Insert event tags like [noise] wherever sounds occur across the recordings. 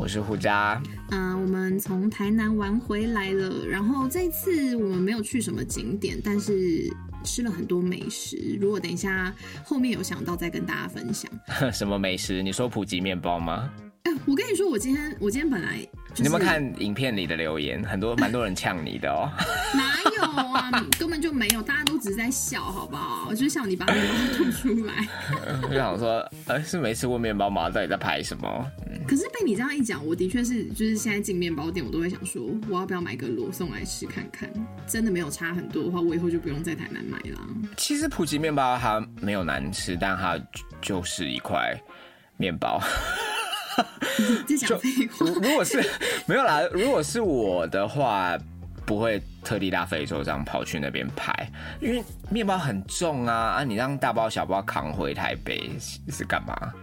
我是胡渣。嗯、我们从台南玩回来了，然后这次我们没有去什么景点，但是吃了很多美食。如果等一下后面有想到再跟大家分享。[laughs] 什么美食？你说普及面包吗？哎、我跟你说，我今天我今天本来、就是、你有没有看影片里的留言？很多蛮多人呛你的哦。[laughs] 啊？[laughs] 根本就没有，大家都只是在笑，好不好？我就是笑你把面包 [laughs] 吐出来。就想说，呃，是没吃过面包吗？到底在拍什么？可是被你这样一讲，我的确是，就是现在进面包店，我都会想说，我要不要买个罗宋来吃看看？真的没有差很多的话，我以后就不用在台南买了。其实普吉面包它没有难吃，但它就是一块面包。[laughs] 这讲废话如。如果是没有啦，如果是我的话，不会特地大费周章跑去那边拍，因为面包很重啊啊！你让大包小包扛回台北是是干嘛？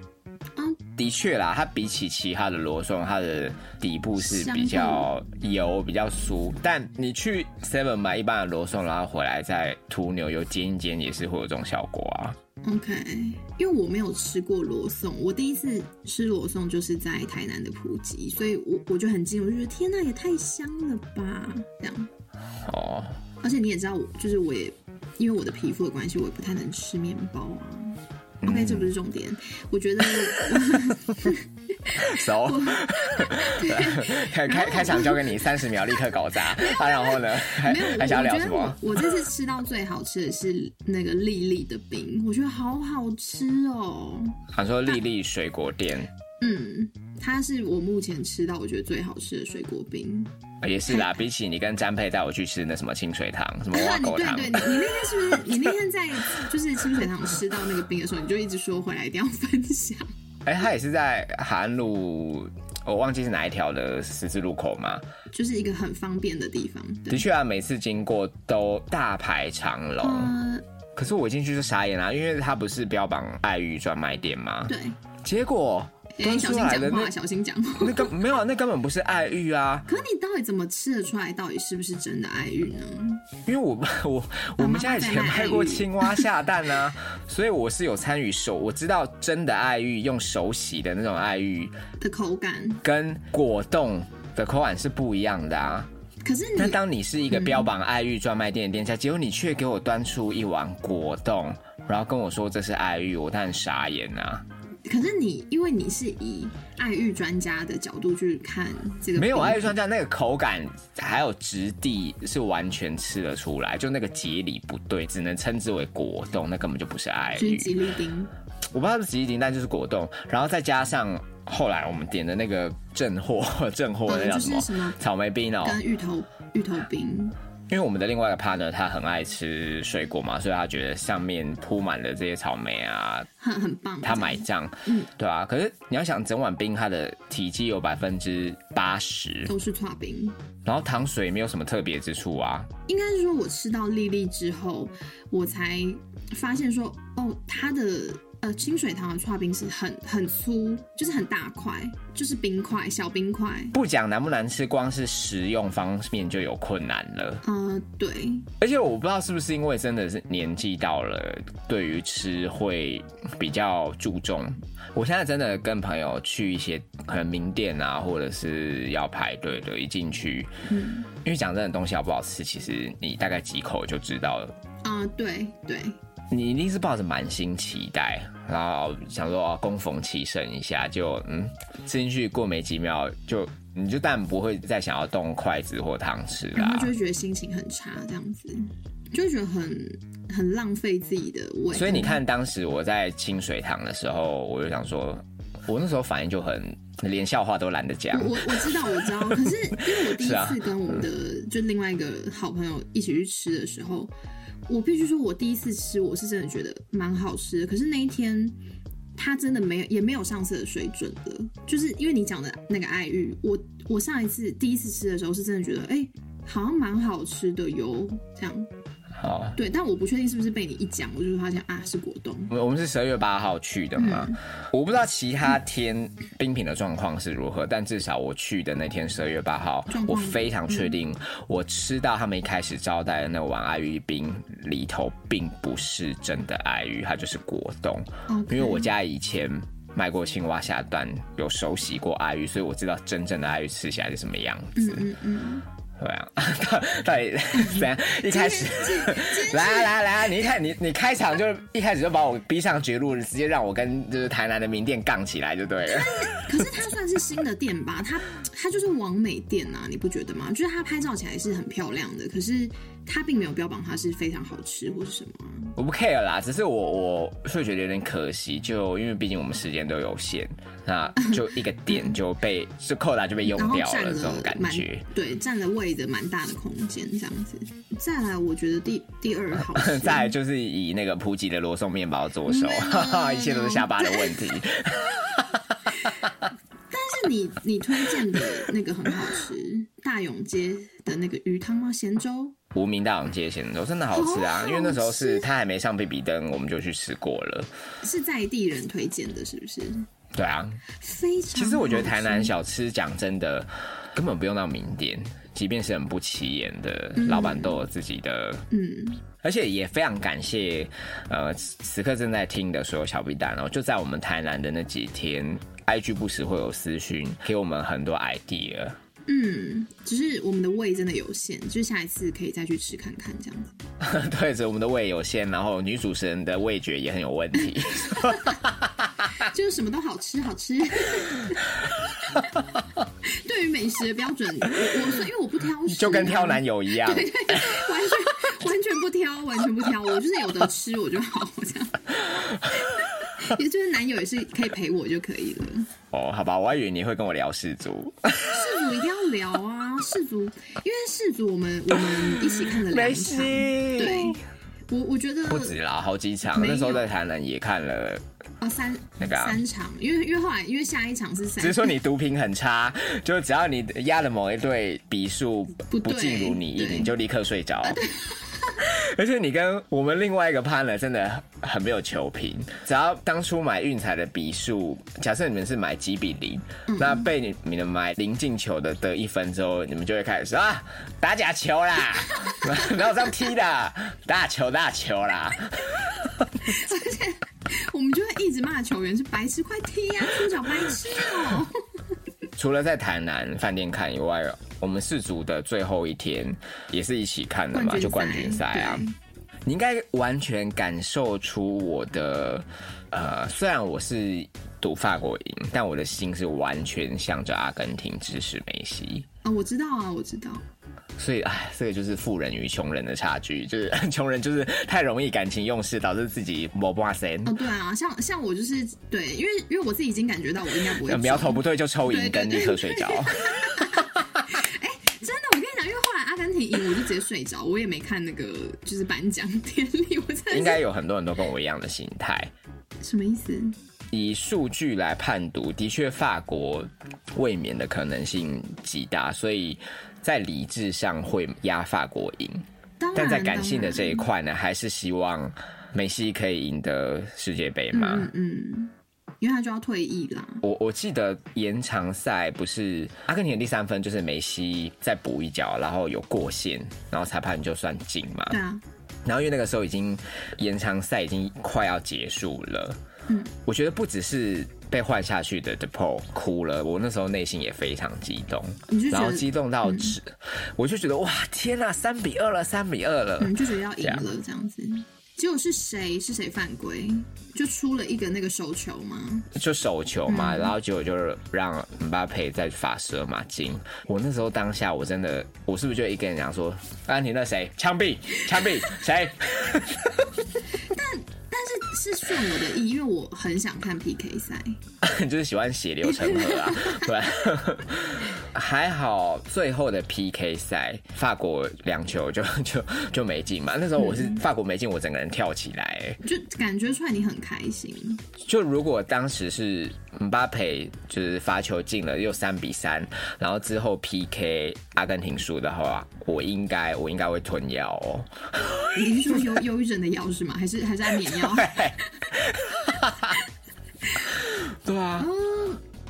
嗯的确啦，它比起其他的罗宋，它的底部是比较油、比较酥。但你去 Seven 买一般的罗宋，然后回来再涂牛油煎一煎，也是会有这种效果啊。OK，因为我没有吃过罗宋，我第一次吃罗宋就是在台南的普吉，所以我我就很惊，我就觉得天呐，也太香了吧！这样，哦，而且你也知道我，就是我也因为我的皮肤的关系，我也不太能吃面包啊。OK，这不是重点，我觉得 [laughs] 熟。[laughs] 开开开场交给你三十秒，立刻搞砸。啊，然后呢？还没有，还想要聊什么我？我这次吃到最好吃的是那个丽丽的冰，我觉得好好吃哦。他说丽丽水果店嗯，它是我目前吃到我觉得最好吃的水果冰。也是啦，[laughs] 比起你跟詹佩带我去吃那什么清水汤、[laughs] 什么挖狗汤，对对，你你那天是不是你那天在就是清水汤吃到那个冰的时候，你就一直说回来一定要分享？哎、他也是在海岸路，我忘记是哪一条的十字路口嘛。就是一个很方便的地方。的确啊，每次经过都大排长龙。呃，可是我一进去就傻眼啦、因为它不是标榜爱玉专卖店吗？对，结果小出来的那心讲话，小心讲话。那根没有啊，那根本不是爱玉啊。可你到底怎么吃得出来，到底是不是真的爱玉呢？因为我 [laughs] 我我们家以前拍过青蛙下蛋啊，[laughs] 所以我是有参与手，我知道真的爱玉用手洗的那种爱玉，的口感，跟果冻的口感是不一样的啊。可是你那当你是一个标榜爱玉专卖店的店家，结果你却给我端出一碗果冻，然后跟我说这是爱玉，我当然傻眼啊！可是你，因为你是以爱玉专家的角度去看这个，没有爱玉专家那个口感还有质地是完全吃得出来，就那个节理不对，只能称之为果冻，那根本就不是爱玉。就是吉利丁，我不知道是吉利丁，但就是果冻，然后再加上后来我们点的那个正货，[laughs] 正货那嗯，叫什么？就是什么草莓冰哦，跟芋头芋头冰，因为我们的另外一个 partner 他很爱吃水果嘛，所以他觉得上面铺满了这些草莓啊，很 [laughs] 很棒。他买账，嗯对啊。可是你要想，整碗冰它的体积有百分之八十，都是刨冰。然后糖水没有什么特别之处啊。应该是说，我吃到粒粒之后，我才发现说，哦，它的呃清水塘的串冰是很很粗，就是很大块，就是冰块，小冰块。不讲难不难吃，光是食用方面就有困难了。呃，对，而且我不知道是不是因为真的是年纪到了，对于吃会比较注重。我现在真的跟朋友去一些可能名店啊，或者是要排队的，一进去，嗯，因为讲真的东西好不好吃，其实你大概几口就知道了。啊、对对，你一定是抱着满心期待，然后想说哦，恭逢其盛一下，就嗯吃进去过没几秒，就你就但不会再想要动筷子或汤匙啦然后就。会觉得心情很差，这样子，就会觉得很很浪费自己的胃。所以你看，当时我在清水堂的时候，我就想说，我那时候反应就很连笑话都懒得讲。我我知道我知道，[laughs] 可是因为我第一次跟我们的、就另外一个好朋友一起去吃的时候，我必须说，我第一次吃我是真的觉得蛮好吃的。可是那一天，它真的没有也没有上次的水准了，就是因为你讲的那个爱玉，我我上一次第一次吃的时候是真的觉得，哎、好像蛮好吃的哟，这样好，对，但我不确定是不是被你一讲，我就发现啊是果冻。我们我们是十二月八号去的嘛，我不知道其他天冰品的状况是如何，但至少我去的那天十二月八号我非常确定，我吃到他们一开始招待的那碗爱玉冰里头并不是真的爱玉，它就是果冻。因为我家以前卖过青蛙下蛋，有熟悉过阿鱼，所以我知道真正的阿鱼吃起来是什么样子。嗯嗯，对啊，[laughs] 到底 [laughs] 怎样？一开始 [laughs] 来啊来啊来啊，你一开你你开场就一开始就把我逼上绝路，直接让我跟就是台南的名店杠起来就对了。可是它算是新的店吧？它它就是王美店啊，你不觉得吗？就是它拍照起来是很漂亮的，可是它并没有标榜它是非常好吃或是什么。我不 care 啦，只是我我会觉得有点可惜，就因为毕竟我们时间都有限，那就一个点就被就扣打就被用掉了，了这种感觉。对，占了胃的蛮大的空间，这样子。再来，我觉得第第二好，再来就是以那个普及的罗宋面包做手，一切都是下巴的问题。但是你你推荐的那个很好吃，大勇街的那个鱼汤吗？咸粥无名大王街咸粥真的好吃啊因为那时候是他还没上 BB 灯，我们就去吃过了。是在地人推荐的，是不是？对啊，非常。其实我觉得台南，小吃讲真的根本不用到名店，即便是很不起眼的老板都有自己的，嗯，而且也非常感谢呃此此刻正在听的所有小 B 蛋哦，就在我们台南的那几天，IG 不时会有私讯给我们很多 idea。嗯，只是我们的胃真的有限，就是下一次可以再去吃看看这样子。[laughs] 对着我们的胃有限，然后女主持人的味觉也很有问题。[laughs] 就是什么都好吃，好吃。[laughs] 对于美食的标准，我我是因为我不挑食啊，就跟挑男友一样。对对对，完全完全不挑，完全不挑，我就是有得吃我就好，这样。也就是男友也是可以陪我就可以了。哦，好吧，我还以为你会跟我聊氏族。氏族一定要聊啊，氏族，因为氏族我们我们一起看了两场，对，我我觉得不止啦，好几场。那时候在台南也看了，哦三那个啊。三场，因为因为后来因为下一场是三，只是说你毒品很差，就只要你压了某一队比数不对不尽如你意，对。你就立刻睡着。[laughs] 而且你跟我们另外一个 partner 真的很没有球评，只要当初买运彩的比数，假设你们是买几比零，嗯。那被你你们买零进球的得一分之后，你们就会开始说啊打假球啦，[laughs] 哪有这样踢的，打球打球啦。[laughs] 而且我们就会一直骂球员是白痴，快踢呀、出脚白痴哦、除了在台南饭店看以外，我们四组的最后一天也是一起看的嘛，就冠军赛啊。你应该完全感受出我的，呃，虽然我是赌法国赢，但我的心是完全向着阿根廷支持梅西。哦，我知道啊，我知道。所以，哎，这个就是富人与穷人的差距，就是 [laughs] 穷人就是太容易感情用事，导致自己没办法生哦，对啊，像像我就是对，因为因为我自己已经感觉到我应该不会中苗头不对就抽银根，立刻睡着。[laughs] 哎真的，我跟你讲，因为后来阿根廷赢，我就直接睡着，我也没看那个就是颁奖典礼，我真的应该有很多人都跟我一样的心态。[laughs] 什么意思？以数据来判读，的确法国卫冕的可能性极大，所以在理智上会压法国赢，但在感性的这一块呢，还是希望梅西可以赢得世界杯嘛。嗯嗯，因为他就要退役啦。我我记得延长赛不是阿根廷的第三分，就是梅西再补一脚，然后有过线，然后裁判就算进嘛。对啊，然后因为那个时候已经延长赛已经快要结束了，嗯，我觉得不只是被换下去的 Depo 哭了，我那时候内心也非常激动，你就激动到只，我就觉得哇天呐，三比二了，三比二了，嗯，就觉得要赢了这样子。结果是谁是谁犯规？就出了一个那个手球吗？就手球嘛，然后结果就是让姆巴佩在罚十二码进。我那时候当下我真的，我是不是就一个人讲说，阿根廷那谁枪毙，枪毙谁？[laughs] 但是是顺我的意，因为我很想看 PK 赛。[laughs] 就是喜欢血流成河啊，[laughs] 对。还好最后的 PK 赛，法国两球就 [laughs] 就就没进嘛。那时候我是法国没进，我整个人跳起来。就感觉出来你很开心，就如果当时是姆巴佩就是罚球进了又三比三，然后之后 PK 阿根廷输的话，我应该我应该会吞药哦。你是说忧忧郁症的药是吗？还是还是安眠药？[laughs] 对啊。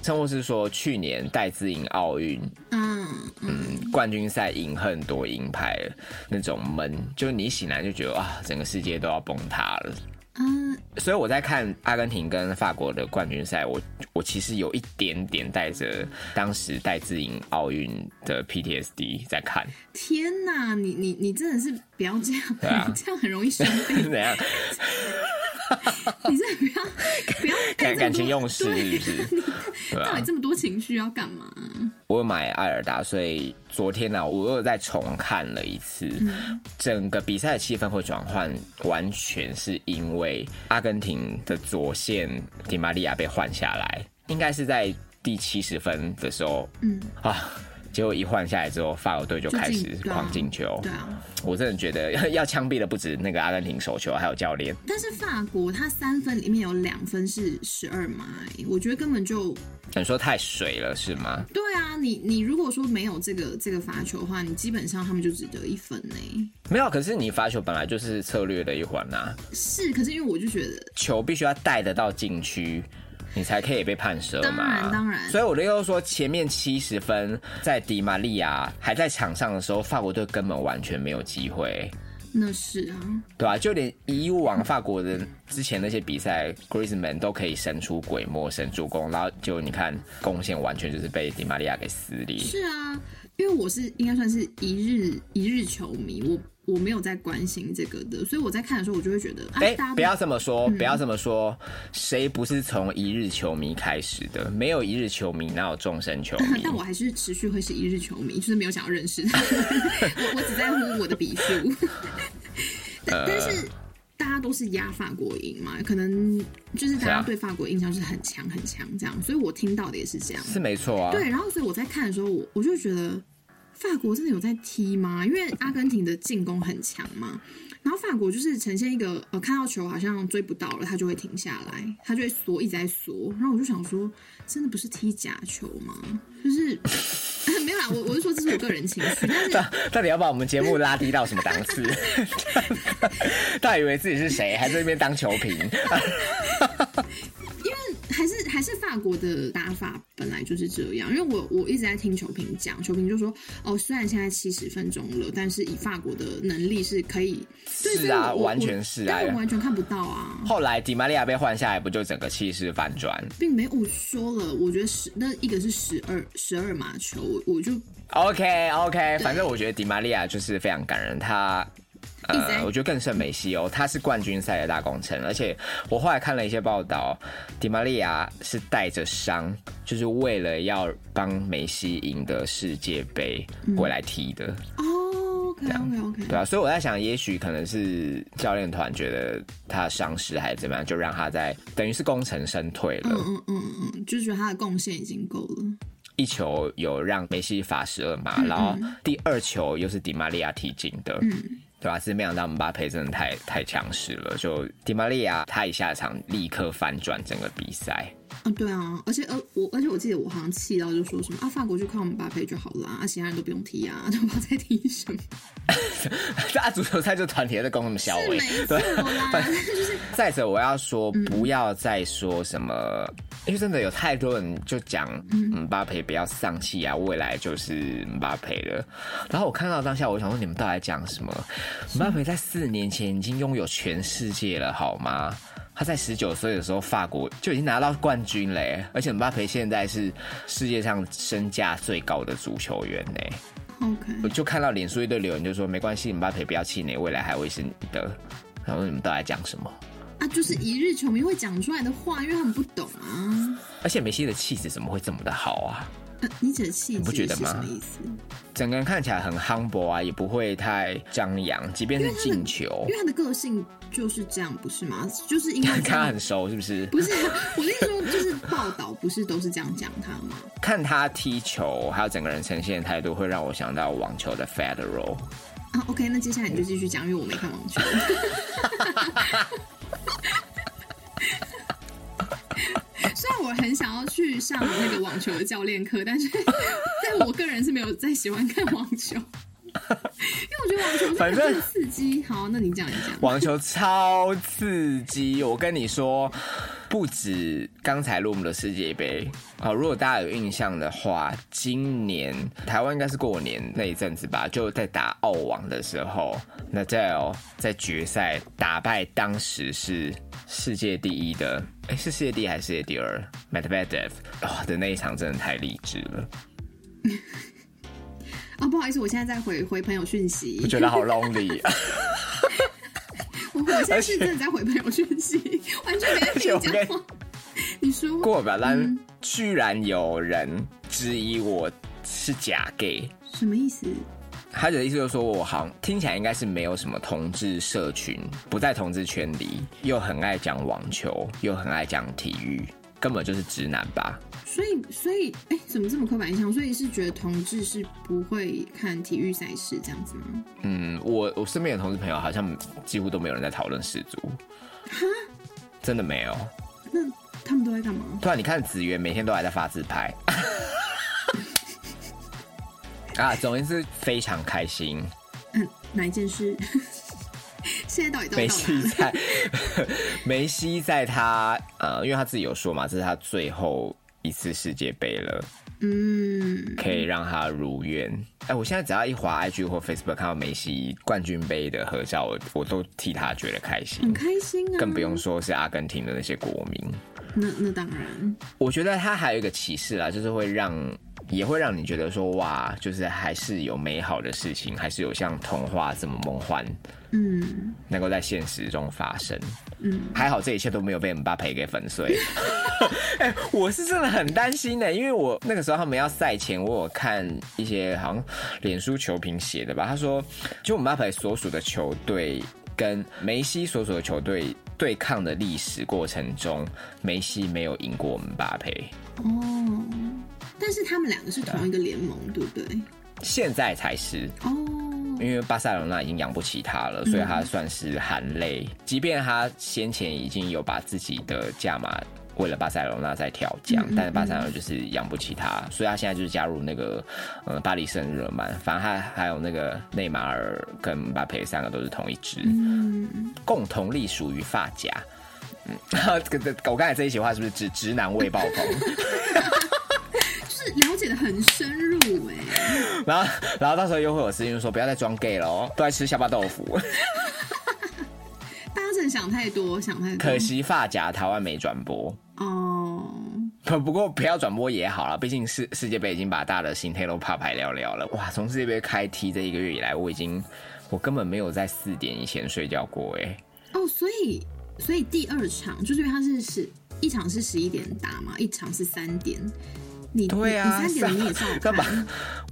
哦，陈博士说，去年戴资颖奥运，嗯嗯，冠军赛赢很多银牌，那种闷，就你醒来就觉得啊，整个世界都要崩塌了。嗯，所以我在看阿根廷跟法国的冠军赛，我我其实有一点点带着当时戴资颖奥运的 PTSD 在看。天哪，你你你真的是不要这样，啊 [laughs] 这样很容易生病。[laughs] 怎样？[laughs] 你真的不要不要感感情用事对是不是？[laughs] 对啊到底，这么多情绪要干嘛？我有买艾尔达，所以昨天呢、我又再重看了一次。整个比赛的气氛会转换，完全是因为阿根廷的左线迪玛利亚被换下来，应该是在第七十分的时候，嗯啊。结果一换下来之后，法国队就就开始狂进球。对啊，我真的觉得 [laughs] 要枪毙的不止那个阿根廷手球，还有教练。但是法国他三分里面有两分是十二码，欸我觉得根本就你说太水了是吗？对啊。你你如果说没有这个这个罚球的话，你基本上他们就只得一分呢。没有，可是你罚球本来就是策略的一环呐、是，可是因为我就觉得球必须要带得到禁区，你才可以被判射嘛。当然当然所以我的意思说，前面七十分在迪玛利亚还在场上的时候，法国队根本完全没有机会。那是啊，对啊、就连以往法国人之前那些比赛，Griezmann 都可以神出鬼没、神助攻，然后就你看贡献完全就是被迪玛利亚给撕裂。是啊，因为我是应该算是一日一日球迷，我我没有在关心这个的，所以我在看的时候，我就会觉得，啊，哎、大家不要这么说，不要这么说，谁不是从一日球迷开始的？没有一日球迷，哪有终身球迷？[laughs] 但我还是持续会是一日球迷，就是没有想要认识他。[laughs] 我我只在乎我的笔数。[laughs] 但但是大家都是压法国赢嘛，可能就是大家对法国印象是很强很强这样，所以我听到的也是这样。是没错啊。对，然后所以我在看的时候，我我就觉得法国真的有在踢吗？因为阿根廷的进攻很强嘛，然后法国就是呈现一个呃，看到球好像追不到了，他就会停下来，他就会缩，一直在缩。然后我就想说，真的不是踢假球吗？就是 [laughs] 没有啦，我我是说这是我个人情绪，但是到到底要把我们节目拉低到什么档次？[laughs] 到底以为自己是谁，还在那边当球评？[laughs] 还是法国的打法本来就是这样，因为我我一直在听球评讲，球评就说哦，虽然现在七十分钟了，但是以法国的能力是可以，对是啊完全是啊但我完全看不到啊，后来迪玛利亚被换下来，不就整个气势反转并没有。我说了，我觉得十那一个是十二十二码球，我我就？OK OK，反正我觉得迪玛利亚就是非常感人，他。呃，我觉得更胜梅西哦，他是冠军赛的大功臣，而且我后来看了一些报道，迪玛利亚是带着伤，就是为了要帮梅西赢得世界杯回来踢的。哦，OK OK OK，对啊，所以我在想，也许可能是教练团觉得他伤势还是怎么样，就让他在等于是功成身退了。嗯嗯嗯嗯嗯，就是觉得他的贡献已经够了。一球有让梅西罚十二码，然后第二球又是迪玛利亚踢进的。嗯对吧？只是没想到姆巴佩真的太太强势了，就迪玛利亚他一下场立刻反转整个比赛。啊，对啊，而且呃，我而且我记得我好像气到就说什么啊，法国就靠我们巴佩就好了，啊，其他人都不用踢啊，[laughs] 就不知道在踢什么。[laughs] 啊，足球赛就团体在攻什么小尾，是没对。反正，[laughs] 就是再者，我要说，不要再说什么，因为真的有太多人就讲，姆巴佩不要丧气啊，未来就是姆巴佩了。然后我看到当下，我想说，你们到底在讲什么？姆巴佩在四年前已经拥有全世界了，好吗？他在十九岁的时候，法国就已经拿到冠军嘞，而且姆巴佩现在是世界上身价最高的足球员呢。OK，我就看到脸书一堆留言，就说没关系，姆巴佩不要气馁，未来还会是你的。然后你们到底在讲什么？啊，就是一日球迷会讲出来的话，因为他们不懂啊。而且梅西的气质怎么会这么的好啊？呃，你指的气质是不觉得吗什么意思？整个人看起来很 humble 啊，也不会太张扬，即便是进球因，为他的个性就是这样，不是吗？就是因为 [laughs] 他很熟是不是？不是啊 [laughs] 我的意思说，就是报道不是都是这样讲他吗？看他踢球，还有整个人呈现的态度，会让我想到网球的 Federal。啊，OK，那接下来你就继续讲，因为我没看网球。[laughs] [laughs] 虽然我很想要去上那个网球的教练课，但是 [laughs] 但我个人是没有再喜欢看网球，[laughs] 因为我觉得网球反正刺激。好，那你讲一讲。网球超刺激，我跟你说，不止刚才落幕的世界杯啊、如果大家有印象的话，今年台湾应该是过年那一阵子吧，就在打澳网的时候，那在哦在决赛打败当时是世界第一的，哎，是世界第一还是世界第二？Medvedev 哇的那一场真的太励志了。[laughs] 哦，不好意思，我现在在回回朋友讯息，我觉得好 lonely。[laughs] 我我现在是真的在回朋友讯息，[laughs] 完全没在听讲话。你说过吧，但居然有人质疑我是假 gay，什么意思？他的意思就是说我好像听起来应该是没有什么同志社群，不在同志圈里，又很爱讲网球，又很爱讲体育，根本就是直男吧？所以，所以，哎，怎么这么刻板印象？所以是觉得同志是不会看体育赛事这样子吗？嗯，我我身边的同志朋友好像几乎都没有人在讨论世足，哈，真的没有。那他们都在干嘛？突然你看子源每天都还在发自拍。啊，总之是非常开心。嗯，哪一件事？[laughs] 现在到底梅西在 [laughs] 梅西在他呃，因为他自己有说嘛，这是他最后一次世界杯了。嗯，可以让他如愿。哎，我现在只要一滑 IG 或 Facebook 看到梅西冠军杯的合照，我我都替他觉得开心，很开心啊。更不用说是阿根廷的那些国民。那那当然，我觉得他还有一个启示啦，就是会让。也会让你觉得说哇，就是还是有美好的事情，还是有像童话这么梦幻，嗯，能够在现实中发生，嗯，还好这一切都没有被姆巴佩给粉碎。[laughs] 哎，我是真的很担心的，因为我那个时候他们要赛前，我有看一些好像脸书球评写的吧，他说就姆巴佩所属的球队跟梅西所属的球队对抗的历史过程中，梅西没有赢过姆巴佩。哦。但是他们两个是同一个联盟，对不对？现在才是哦，因为巴塞罗那已经养不起他了，所以他算是含泪。即便他先前已经有把自己的价码为了巴塞罗那在调降，但是巴塞罗那就是养不起他，所以他现在就是加入那个呃巴黎圣日耳曼。反正他还有那个内马尔跟巴佩三个都是同一支，嗯，共同隶属于发夹。嗯，我刚才这一席话是不是指直男未爆棚？了解的很深入哎，然后然后到时候又会有私信说不要再装 gay 了哦，都在吃下巴豆腐。大家真的想太多，想太多。可惜发夹台湾没转播哦。不不过不要转播也好了，毕竟世世界杯已经把大家的心态都怕牌聊聊了。哇，从世界杯开踢这一个月以来，我已经我根本没有在四点以前睡觉过哎。哦，所以所以第二场就是因为它是十一场是十一点打嘛，一场是三点。你对啊，你三点你也照干嘛？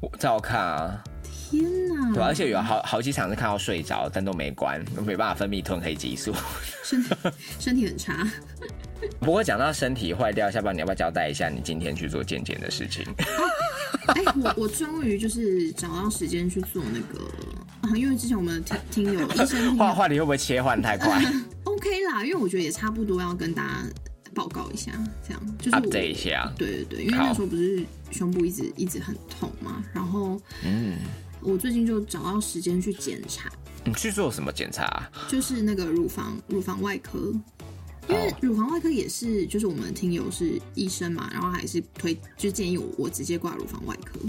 我照看啊！天哪！对，而且有好好几场是看到睡着，但都没关，都没办法分泌褪黑激素，[laughs] 身体身体很差。[laughs] 不过讲到身体坏掉，下班你要不要交代一下你今天去做健检的事情？[laughs] 哎，我我终于就是找到时间去做那个，因为之前我们听听友医生话话你会不会切换太快？OK 啦，因为我觉得也差不多要跟大家。报告一下，这样就是 update 一下。对对对，因为那时候不是胸部一直一直很痛嘛，然后嗯，我最近就找到时间去检查。你去做什么检查？就是那个乳房乳房外科，因为乳房外科也是就是我们听友是医生嘛，然后还是推就建议我我直接挂乳房外科，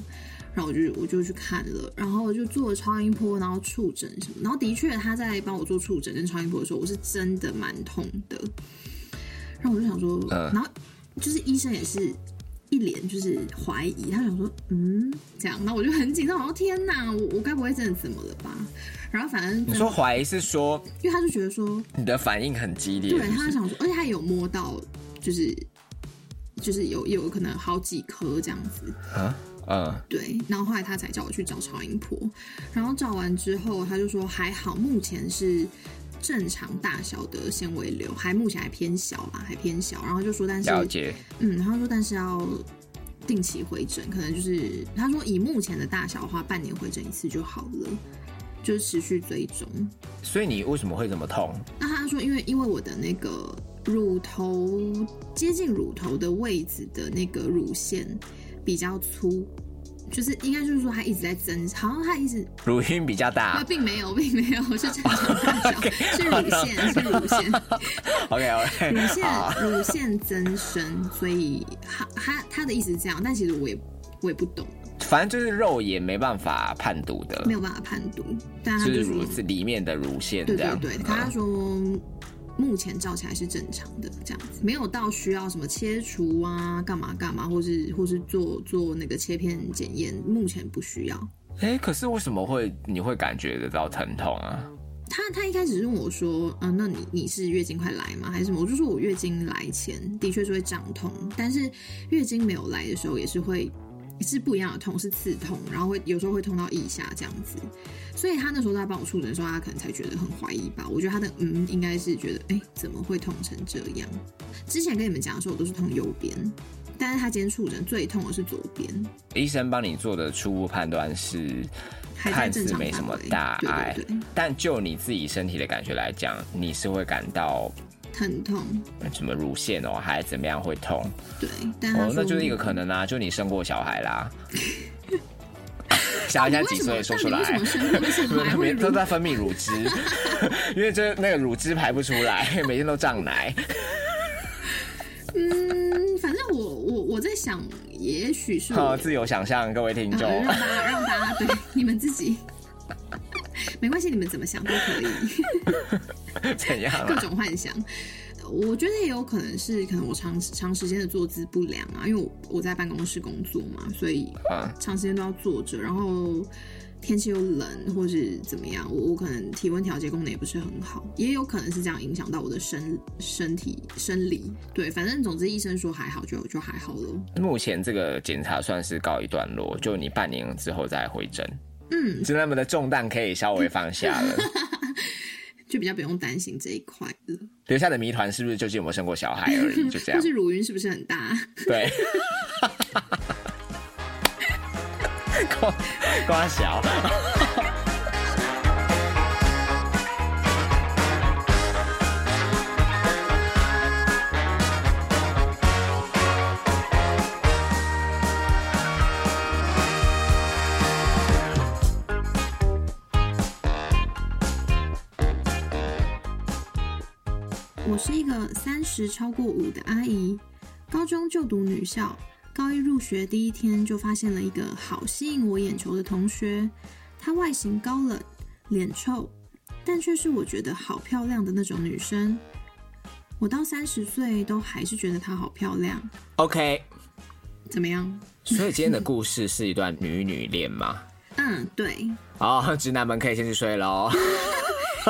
然后我就我就去看了，然后就做了超音波，然后触诊什么，然后的确他在帮我做触诊跟超音波的时候，我是真的蛮痛的。然后我就想说，然后就是医生也是一脸就是怀疑，他想说，嗯，这样，那我就很紧张，我说天哪，我我该不会真的怎么了吧？然后反正你说怀疑是说，因为他就觉得说你的反应很激烈，对，他就想说，而且他有摸到，就是就是有有可能好几颗这样子啊，嗯，对，然后后来他才叫我去找超音波，然后找完之后，他就说还好，目前是。正常大小的纤维瘤，还目前还偏小啦，还偏小。然后就说，但是，了解，嗯，他说，但是要定期回诊，可能就是他说以目前的大小的话，半年回诊一次就好了，就是持续追踪。所以你为什么会这么痛？那他说，因为因为我的那个乳头接近乳头的位置的那个乳腺比较粗。就是应该就是说，他一直在增，好像他一直乳晕比较大，并没有，并没有是正常大小，是乳腺，[laughs] 是乳腺。OK OK，乳腺乳腺增生，所以他他他的意思是这样，但其实我也我也不懂。反正就是肉眼没办法判读的，没有办法判读，但他就是乳是里面的乳腺，对对对，他说目前照起来是正常的，这样子没有到需要什么切除啊、干嘛干嘛，或是或是做做那个切片检验，目前不需要。哎，可是为什么会你会感觉得到疼痛啊？他他一开始问我说，嗯，那你你是月经快来吗？还是什么？我就说我月经来前的确是会胀痛，但是月经没有来的时候也是会是不一样的痛，是刺痛，然后会有时候会痛到腋下这样子。所以他那时候在帮我触诊的时候，他可能才觉得很怀疑吧。我觉得他的嗯，应该是觉得，哎，怎么会痛成这样？之前跟你们讲的时候，我都是痛右边，但是他今天触诊最痛的是左边。医生帮你做的初步判断是。看似没什么大碍，但就你自己身体的感觉来讲，你是会感到疼痛，什么乳腺哦，还是怎么样会痛？对，哦，那就是一个可能啊，就你生过小孩啦。小孩现在几岁？说出来，每天 [laughs] 都在分泌乳汁，[laughs] 因为这那个乳汁排不出来，[laughs] 每天都胀奶。嗯，反正我我我在想。也许是好自由想象，各位听众，让大家让大家对你们自己没关系，你们怎么想都可以。[laughs] 怎样？各种幻想，我觉得也有可能是可能我长长时间的坐姿不良啊，因为我我在办公室工作嘛，所以长时间都要坐着，然后。天气又冷，或是怎么样，我我可能体温调节功能也不是很好，也有可能是这样影响到我的身身体生理。对，反正总之医生说还好，就就还好了。目前这个检查算是告一段落，就你半年之后再回诊，嗯，就那么的重担可以稍微放下了，[laughs] 就比较不用担心这一块了。留下的谜团是不是究竟有没有生过小孩而已？就这样，[laughs] 就是乳晕是不是很大？对。[laughs] 瓜瓜小。我是一个三十超过五的阿姨，高中就读女校。高一入学第一天就发现了一个好吸引我眼球的同学，她外形高冷，脸臭，但却是我觉得好漂亮的那种女生。我到三十岁都还是觉得她好漂亮。OK，怎么样？所以今天的故事是一段女女恋吗？[laughs] 嗯，对。好，直男们可以先去睡喽。[laughs]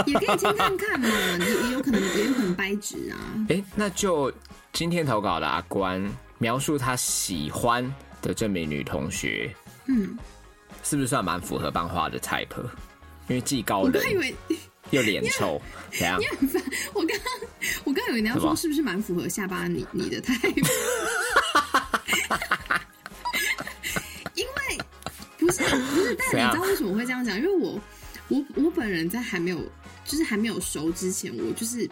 [laughs] 也可以先看看嘛，也也有可能也有可能掰直啊。哎，那就今天投稿的阿关。描述他喜欢的这名女同学，嗯，是不是算蛮符合班花的 type？因为既高冷又脸臭。[laughs] 我刚刚我刚以为你要说是不是蛮符合下巴你你的 type？[laughs] 因为不是不是，但你知道为什么会这样讲？因为我我我本人在还没有就是还没有熟之前，我就是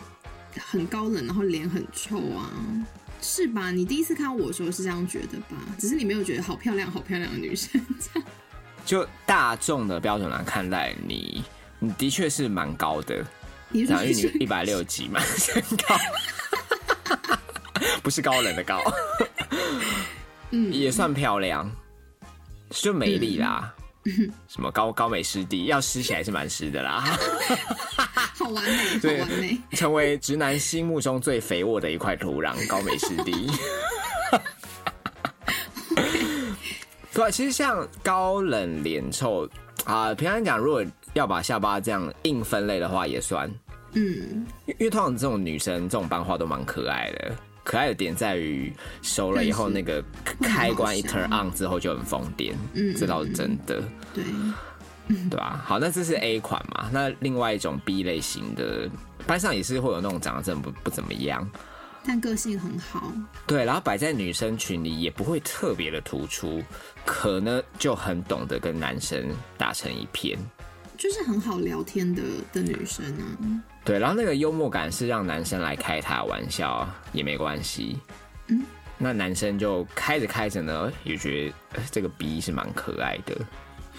很高冷，然后脸很臭啊。是吧？你第一次看到我的时候是这样觉得吧？只是你没有觉得好漂亮、好漂亮的女生 [laughs] 这样。就大众的标准来看待你，你的确是蛮高的。你讲，因为你一百六几嘛，身高，不是高冷的高。嗯，也算漂亮，就美丽啦。[laughs] 什么高高美湿地，要湿起来是蛮湿的啦。[laughs] 好完美，[laughs] 好完美，成为直男心目中最肥沃的一块土壤，高美湿地。对，其实像高冷脸臭啊，平常讲，如果要把下巴这样硬分类的话，也算。嗯，因为通常这种女生这种班花都蛮可爱的。可爱的点在于熟了以后，那个开关一 turn on 之后就很疯癫，嗯，这倒是真的，对，[laughs] 对吧？好，那这是 A 款嘛？那另外一种 B 类型的班上也是会有那种长得真的不不怎么样，但个性很好，对，然后摆在女生群里也不会特别的突出，可能就很懂得跟男生打成一片，就是很好聊天的的女生啊。对，然后那个幽默感是让男生来开他玩笑也没关系，嗯，那男生就开着开着呢，也觉得这个 B 是蛮可爱的，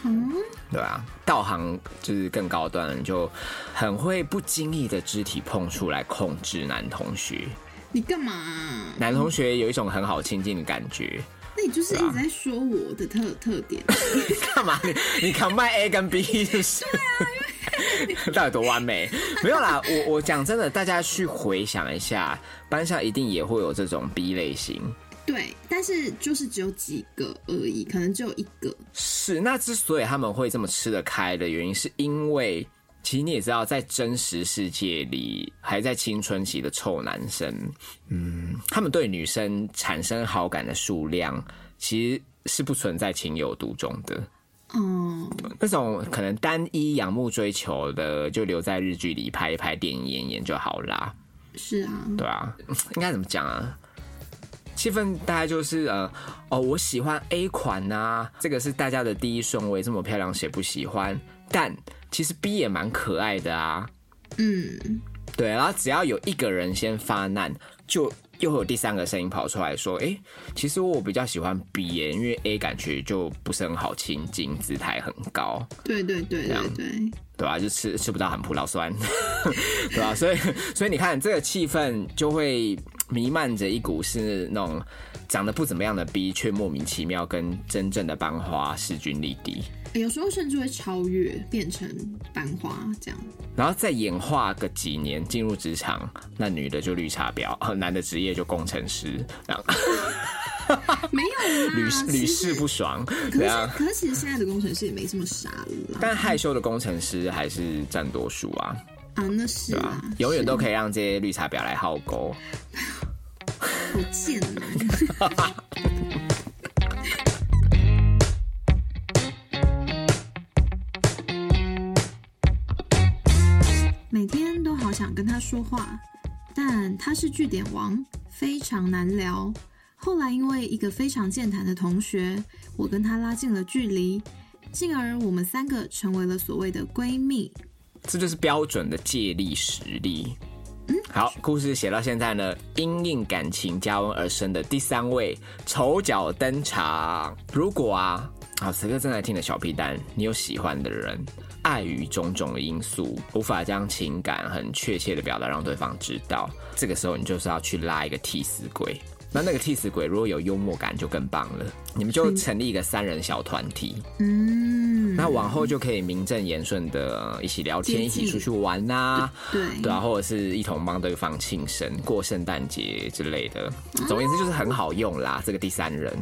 嗯，对吧？道行就是更高端，就很会不经意的肢体碰触来控制男同学。你干嘛？男同学有一种很好亲近的感觉。那你就是一直在说我的特特点。[laughs] 干嘛？你你 combine A 跟 B 就是？对啊，因为。[laughs] 到底多完美？[laughs] 没有啦，我我讲真的，大家去回想一下，班上一定也会有这种 B 类型。对，但是就是只有几个而已，可能只有一个。是，那之所以他们会这么吃得开的原因，是因为其实你也知道，在真实世界里，还在青春期的臭男生，嗯，他们对女生产生好感的数量，其实是不存在情有独钟的。哦，那种可能单一仰慕追求的，就留在日剧里拍一拍、电影演演就好啦。是啊，对啊，[laughs] 应该怎么讲啊？气氛大概就是呃，哦，我喜欢 A 款呐、这个是大家的第一顺位，这么漂亮谁不喜欢？但其实 B 也蛮可爱的啊，嗯，对，然后只要有一个人先发难，就又会有第三个声音跑出来说，哎，其实我比较喜欢 B 耶，因为 A 感觉就不是很好亲近，姿态很高，对对对对对，对吧、就吃吃不到很葡萄酸，[laughs] 对吧、所以所以你看这个气氛就会弥漫着一股是那种长得不怎么样的 B，却莫名其妙跟真正的班花势均力敌，有时候甚至会超越，变成班花这样。然后再演化个几年进入职场，那女的就绿茶婊，[laughs] 男的职业就工程师，这样 [laughs] 没有啦，屡屡试不爽，可是。可是其实现在的工程师也没这么傻了。但害羞的工程师还是占多数啊，啊，那是对吧，？永远都可以，以让这些绿茶婊来好勾。[laughs] 好贱哦。每天都好想跟他说话，但他是据点王，非常难聊。后来因为一个非常健谈的同学，我跟他拉近了距离，进而我们三个成为了所谓的闺蜜。这就是标准的借力实力。好，故事写到现在呢，因应感情加温而生的第三位丑角登场。如果啊，好，此刻正在听的小屁蛋，你有喜欢的人，碍于种种的因素，无法将情感很确切的表达让对方知道，这个时候你就是要去拉一个替死鬼。那那个替死鬼如果有幽默感就更棒了，你们就成立一个三人小团体，嗯，那往后就可以名正言顺的一起聊天，一起出去玩呐、对对啊，或者是一同帮对方庆生、过圣诞节之类的。总而言之，就是很好用啦。这个第三人，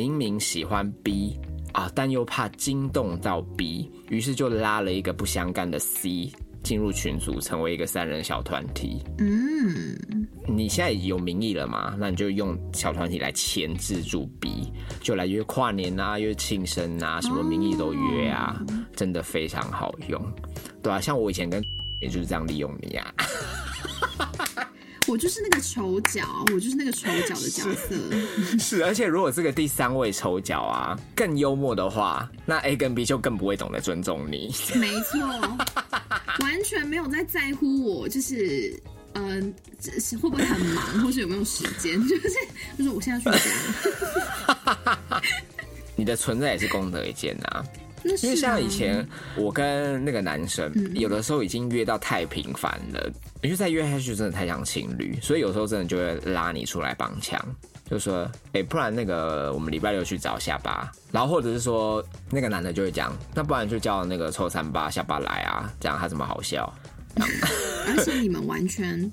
明明喜欢 B 啊，但又怕惊动到 B，于是就拉了一个不相干的 C 进入群组，成为一个三人小团体。嗯，你现在有名义了嘛？那你就用小团体来牵制住 B，就来约跨年啊，约庆生啊，什么名义都约啊，真的非常好用，对啊，像我以前跟 [laughs] 也就是这样利用你啊。我就是那个丑角，我就是那个丑角的角色。[laughs] 是，而且如果这个第三位丑角啊更幽默的话，那 A 跟 B 就更不会懂得尊重你。[laughs] 没错，完全没有在在乎我，就是嗯、是会不会很忙，或是有没有时间，[laughs] 就是就是我现在睡觉，你的存在也是功德一件啊。因为像以前我跟那个男生，嗯。有的时候已经约到太频繁了，因为再约下去真的太像情侣，所以有时候真的就会拉你出来帮腔，就说，哎、不然那个我们礼拜六去找下巴，然后或者是说那个男的就会讲，那不然就叫那个臭三八下巴来啊，这样他怎么好笑？而且你们完全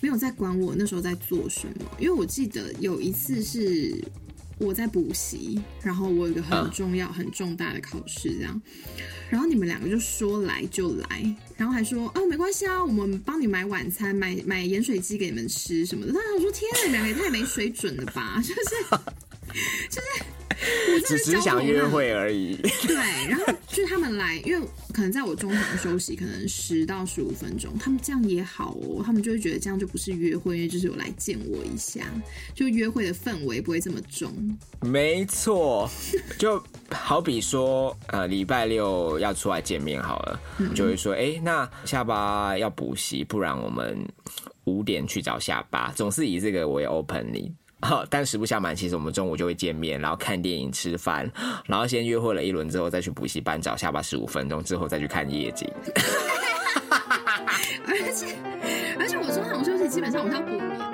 没有在管我那时候在做什么，因为我记得有一次是我在补习，然后我有一个很重要、很重大的考试，这样，然后你们两个就说来就来，然后还说哦没关系啊，我们帮你买晚餐，买买盐水鸡给你们吃什么的。那我说天啊，你们两个也太没水准了吧，就是 [laughs] 就是。我只只是想约会而已。对，然后就是他们来，因为可能在我中场休息，可能十到十五分钟，他们这样也好哦，他们就会觉得这样就不是约会，因为就是有来见我一下，就约会的氛围不会这么重。没错，就好比说，呃，礼拜六要出来见面好了，就会说，哎、那下巴要补习，不然我们五点去找下巴，总是以这个为 open 你。[laughs] 但实不相瞒，其实我们中午就会见面，然后看电影、吃饭，然后先约会了一轮之后，再去补习班找下巴十五分钟，之后再去看夜景。[laughs] 而且而且我中场休息基本上我是要补眠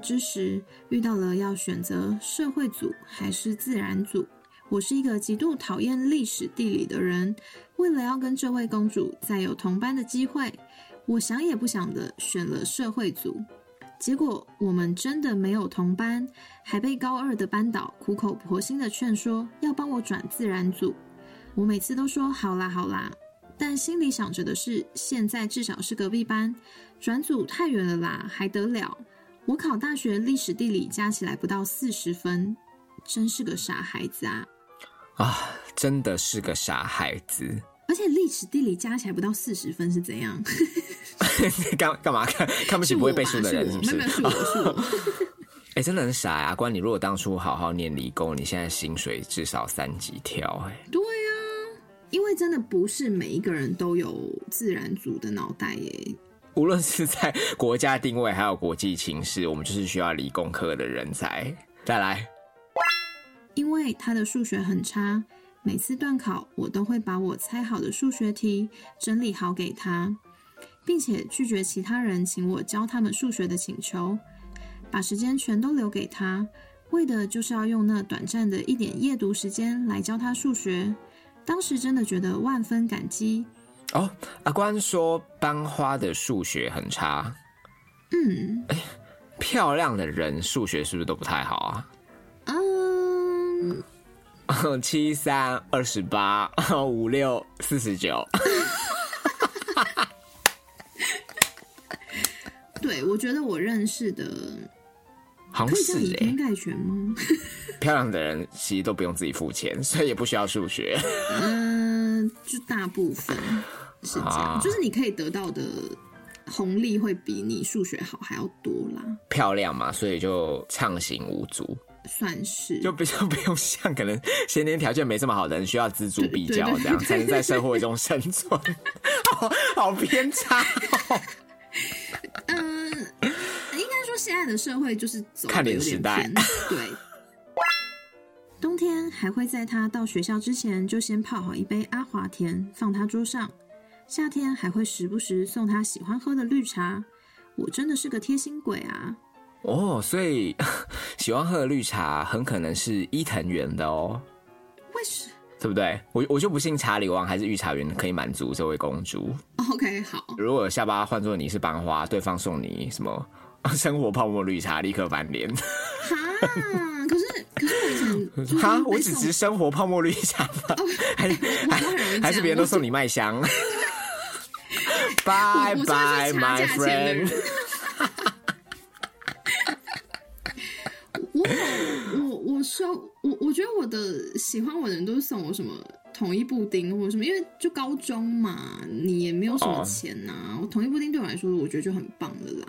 之时，遇到了要选择社会组还是自然组。我是一个极度讨厌历史地理的人，为了要跟这位公主再有同班的机会，我想也不想的选了社会组。结果我们真的没有同班，还被高二的班导苦口婆心的劝说要帮我转自然组。我每次都说好啦好啦，但心里想着的是，现在至少是隔壁班，转组太远了啦，还得了？我考大学历史地理加起来不到四十分，真是个傻孩子啊！啊，真的是个傻孩子。而且历史地理加起来不到四十分是怎样？[laughs] 干干嘛看看不起不会背书的人？是不是？没有是我是我。[laughs] 哎，真的很傻呀！关你如果当初好好念理工，你现在薪水至少三级跳。哎，对啊，因为真的不是每一个人都有自然组的脑袋耶。无论是在国家定位还有国际情势，我们就是需要理工科的人才。再来，因为他的数学很差，每次段考我都会把我猜好的数学题整理好给他，并且拒绝其他人请我教他们数学的请求。把时间全都留给他，为的就是要用那短暂的一点夜读时间来教他数学。当时真的觉得万分感激。哦，阿关说班花的数学很差。嗯，哎，漂亮的人数学是不是都不太好啊？嗯，[laughs] 七三二十八，[laughs] 五六四十九。[laughs] 对，我觉得我认识的。好像是以偏概全吗？漂亮的人其实都不用自己付钱，所以也不需要数学。嗯，就大部分是这样，就是你可以得到的红利会比你数学好还要多啦。漂亮嘛，所以就畅行无阻，算是就比较不用像可能先天条件没这么好的人需要锱铢必较，这样才能在社会中生存。[laughs] 好好偏差。嗯。应该说现在的社会就是走看脸时代，对。冬天还会在他到学校之前就先泡好一杯阿华田放他桌上，夏天还会时不时送他喜欢喝的绿茶。我真的是个贴心鬼啊！哦，所以 [laughs] 喜欢喝的绿茶很可能是伊藤园的哦。为什？对不对？我我就不信查理王还是御茶园可以满足这位公主。OK，好。如果下巴换作你是班花，对方送你什么？[laughs] 生活泡沫绿茶立刻翻脸。哈，可是可是我以前哈，我只值生活泡沫绿茶吗？还还还是别人都送你麦香。Bye bye my friend。[laughs] 我我我收我我觉得我的喜欢我的人都是送我什么？统一布丁或者什么，因为就高中嘛，你也没有什么钱呐。我统一布丁对我来说，我觉得就很棒的啦。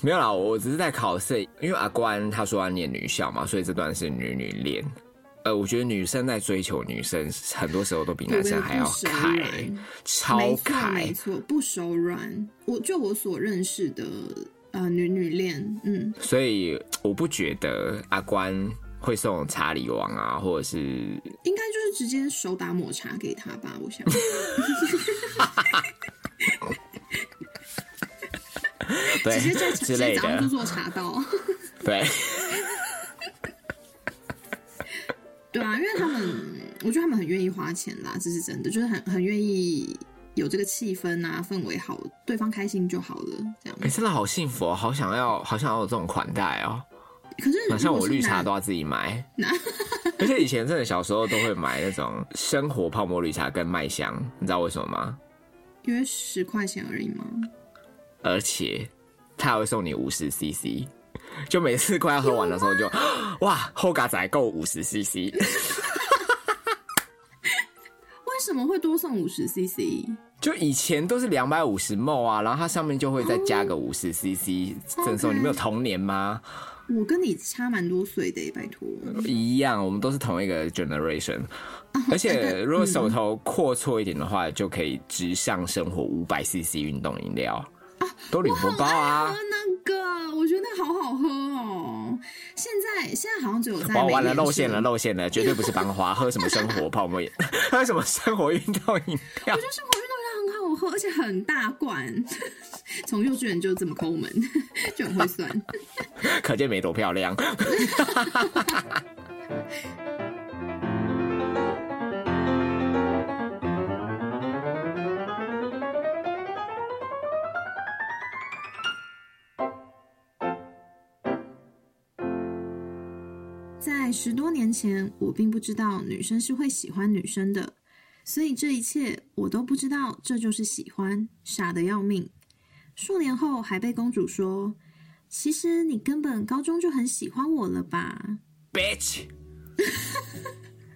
没有啦，我只是在考试，因为阿关他说要念女校嘛，所以这段是女女恋。呃，我觉得女生在追求女生，很多时候都比男生还要开，超开，没错，不手软。我就我所认识的呃女女恋，嗯，所以我不觉得阿关。会送查理王啊，或者是应该就是直接手打抹茶给他吧，我想。[laughs] 对，直接在之类的就做茶道。[laughs] 对。啊，因为他们，我觉得他们很愿意花钱啦，这是真的，就是很很愿意有这个气氛啊，氛围好，对方开心就好了，这样。哎，真的好幸福哦，好想要，好想要有这种款待哦。可是，好像我绿茶都要自己买，而且以前真的小时候都会买那种生活泡沫绿茶跟麦香，你知道为什么吗？因为十块钱而已吗？而且他还会送你五十 CC，就每次快要喝完的时候就哇，后嘎仔够五十 CC。为什么会多送五十 CC？就以前都是两百五十 ml 啊，然后它上面就会再加个五十 CC 赠送。你没有童年吗？我跟你差蛮多岁的，拜托。一样，我们都是同一个 generation。而且如果手头阔绰一点的话，就可以直上生活五百 CC 运动饮料啊，都铝箔包啊。那个，我觉得那好好喝哦。现在现在好像只有在。完完了，露馅了，露馅了，绝对不是班花，[laughs] 喝什么生活泡沫，喝什么生活运动饮料？我觉得生活运动饮料很好喝，而且很大罐，[laughs] 从幼稚园就这么抠门，[laughs] 就很会算。可见没多漂亮。在十多年前，我并不知道女生是会喜欢女生的，所以这一切我都不知道，这就是喜欢，傻的要命。数年后，还被公主说：“其实你根本高中就很喜欢我了吧，bitch。”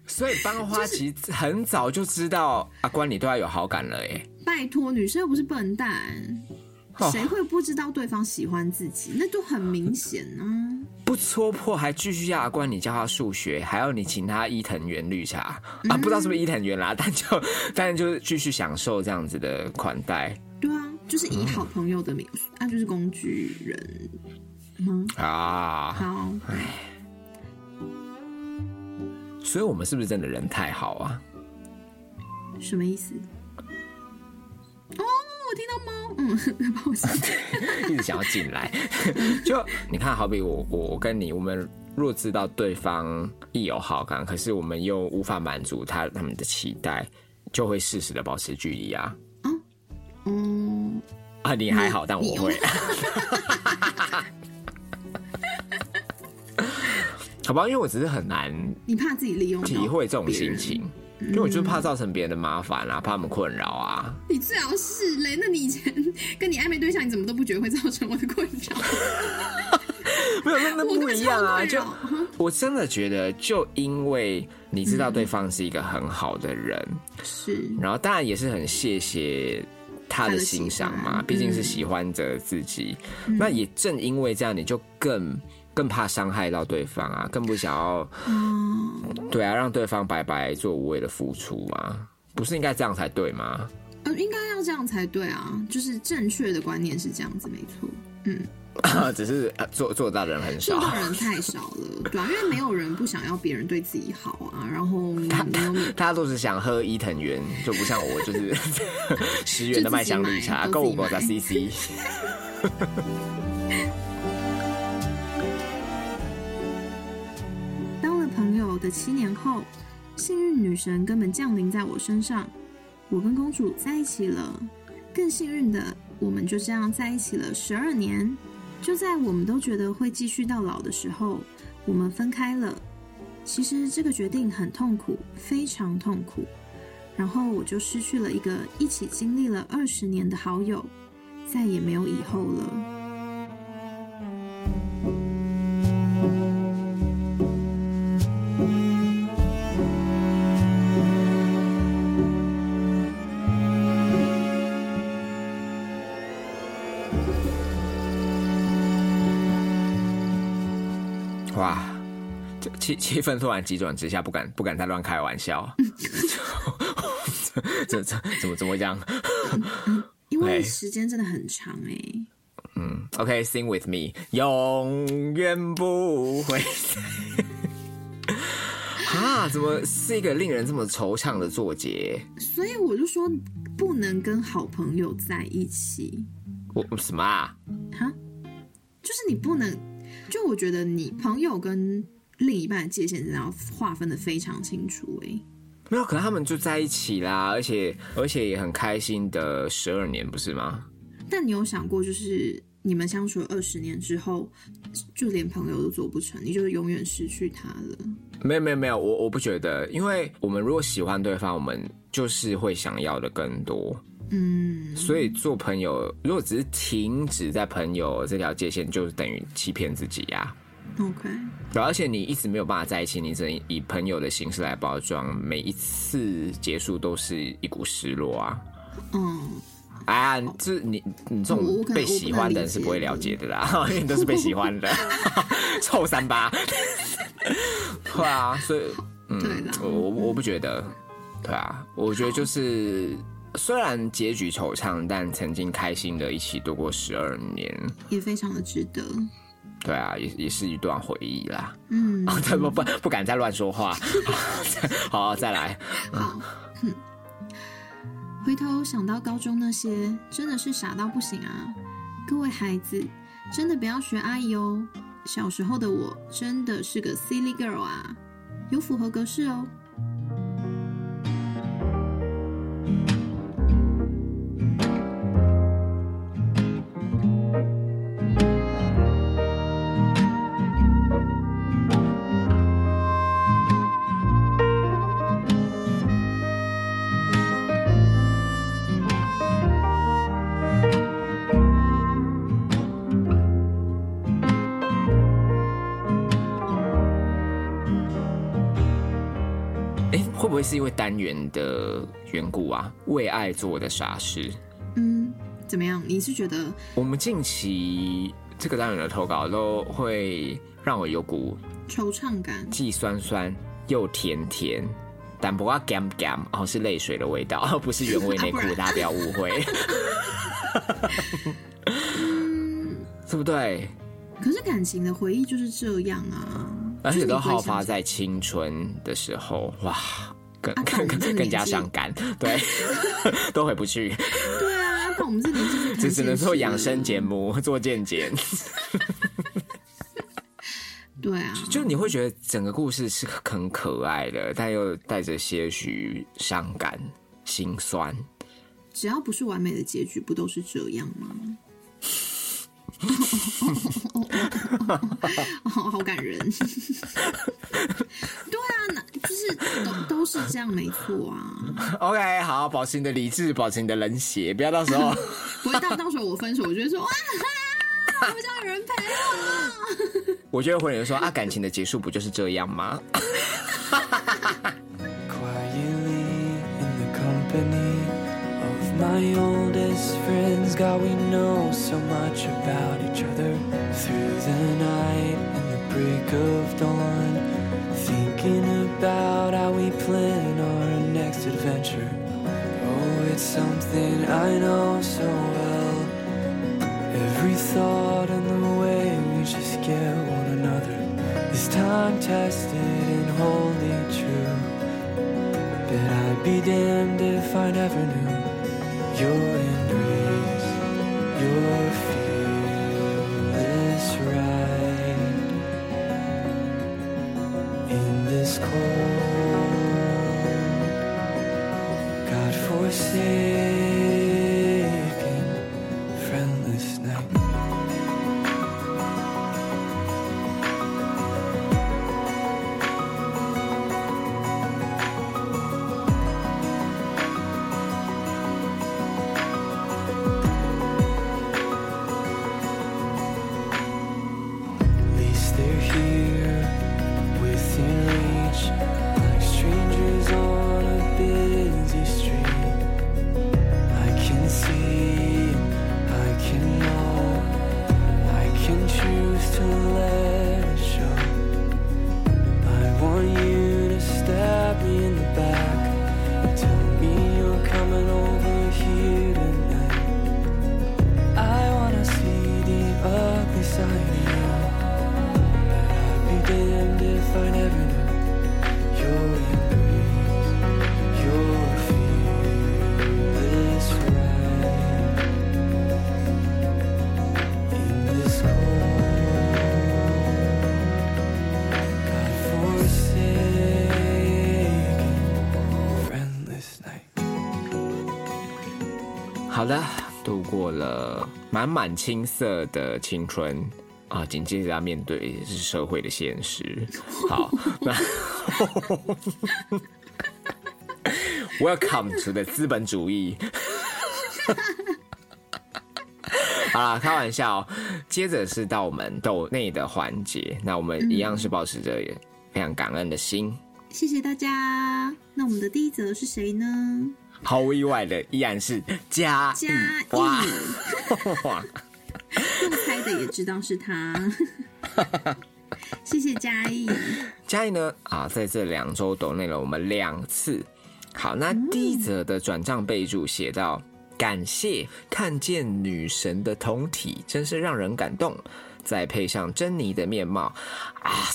所以班花其实很早就知道阿关你对他有好感了，哎，拜托，女生又不是笨蛋，[laughs] 谁会不知道对方喜欢自己？那就很明显啊。不戳破还继续要阿关你教他数学，还要你请他伊藤园绿茶啊？不知道是不是伊藤园啦，但就 [laughs] 但就是继续享受这样子的款待。对啊，就是以好朋友的名，那就是工具人吗？啊，好，所以我们是不是真的人太好啊？什么意思？哦，我听到猫，嗯，不好意思，[laughs] 一直想要进来。[laughs] 就你看，好比我，我跟你，我们若知道对方亦有好感，可是我们又无法满足他他们的期待，就会适时的保持距离啊。嗯，嗯，啊，你还好，但我会。[laughs] 好吧，因为我只是很难，你怕自己利用体会这种心情。因为我就怕造成别人的麻烦啊，怕他们困扰啊。你最好是嘞，那你以前 [laughs] 跟你暧昧对象，你怎么都不觉得会造成我的困扰？[laughs] 没有，那那不一样啊！就我真的觉得，就因为你知道对方是一个很好的人，是，然后当然也是很谢谢他的欣赏嘛，毕竟是喜欢着自己。那也正因为这样，你就更。更怕伤害到对方啊，更不想要，对啊，让对方白白做无谓的付出嘛，不是应该这样才对吗？呃，应该要这样才对啊，就是正确的观念是这样子，没错，嗯，[laughs] 只是做做到的人很少，做到人太少了，[laughs] 对啊，因为没有人不想要别人对自己好啊，然后大家都是想喝伊藤园，就不像我，就是 [laughs] 十元的麦香绿茶，购物狗在 CC。的七年后，幸运女神根本降临在我身上，我跟公主在一起了。更幸运的，我们就这样在一起了十二年。就在我们都觉得会继续到老的时候，我们分开了。其实这个决定很痛苦，非常痛苦。然后我就失去了一个一起经历了二十年的好友，再也没有以后了。气气氛突然急转直下，不敢不敢再乱开玩笑。[laughs] 这这怎么怎么样？[laughs] 因为时间真的很长哎。嗯，OK，Sing with me，永远不会。[laughs] 啊，怎么是一个令人这么惆怅的作结？所以我就说不能跟好朋友在一起。我什么啊？哈，就是你不能。就我觉得你朋友跟。另一半的界限要划分的非常清楚哎，没有，可能他们就在一起啦，而且而且也很开心的十二年，不是吗？但你有想过，就是你们相处了二十年之后，就连朋友都做不成，你就永远失去他了？没有没有没有，我我不觉得，因为我们如果喜欢对方，我们就是会想要的更多，嗯，所以做朋友如果只是停止在朋友这条界限，就等于欺骗自己呀。OK，对，而且你一直没有办法在一起，你只能以朋友的形式来包装，每一次结束都是一股失落啊。嗯，啊，这你你这种被喜欢的人是不会了解的啦，[laughs] 因为你都是被喜欢的，[laughs] 臭三八。[laughs] 对啊，所以嗯，我我我不觉得，对啊，我觉得就是虽然结局惆怅，但曾经开心的一起度过十二年，也非常的值得。对啊，也也是一段回忆啦。嗯，[laughs] 不不不敢再乱说话。[laughs] 好，再来。好，回头想到高中那些，真的是傻到不行啊！各位孩子，真的不要学阿姨哦。小时候的我真的是个 silly girl 啊，有符合格式哦。哎，会不会是因为单元的缘故啊？为爱做的傻事。嗯，怎么样？你是觉得我们近期这个单元的投稿都会让我有股惆怅感？既酸酸又甜甜，但不要 gam gam 哦，是泪水的味道，而 [laughs] 不是原味内裤，大家不要误会。[laughs] [laughs] 对不对？可是感情的回忆就是这样啊，而且都好发在青春的时候，哇，更啊更们这个更加伤感，对，[laughs] 都回不去，对啊，那我们这年纪是 [laughs] 只只能做养生节节目，做健检。[laughs] 对啊，就你会觉得整个故事是很可爱的，但又带着些许伤感、心酸。只要不是完美的结局，不都是这样吗？哦，好感人。[laughs] 对啊，那就是都都是这样，没错啊。OK，好，保持你的理智，保持你的冷血，不要到时候 [laughs] 不会到到时候我分手，我就会说哇，我比较有人陪我。[laughs] 我就会回人说啊，感情的结束不就是这样吗？Quietly in the company of my oldest friends, God, we know so much about each other through the night and the break of dawn. Thinking about how we plan our next adventure. Oh, it's something I know so well. Every thought and the way we just get one another is time tested and wholly true. But I'd be damned if I never knew this cold, God forsaken, 过了满满青涩的青春啊，紧接着要面对是社会的现实。[laughs] 好，那 [laughs] Welcome to the 资本主义。[laughs] 好啦，开玩笑。接着是到我们斗内的环节，那我们一样是保持着非常感恩的心。谢谢大家。那我们的第一则是谁呢？毫无意外的，依然是嘉嘉义哇！[laughs] 用猜的也知道是他。[laughs] 谢谢嘉义。嘉义呢啊，在这两周抖内了我们两次。好，那第一则的转账备注写到：感谢看见女神的同体，真是让人感动。再配上珍妮的面貌啊，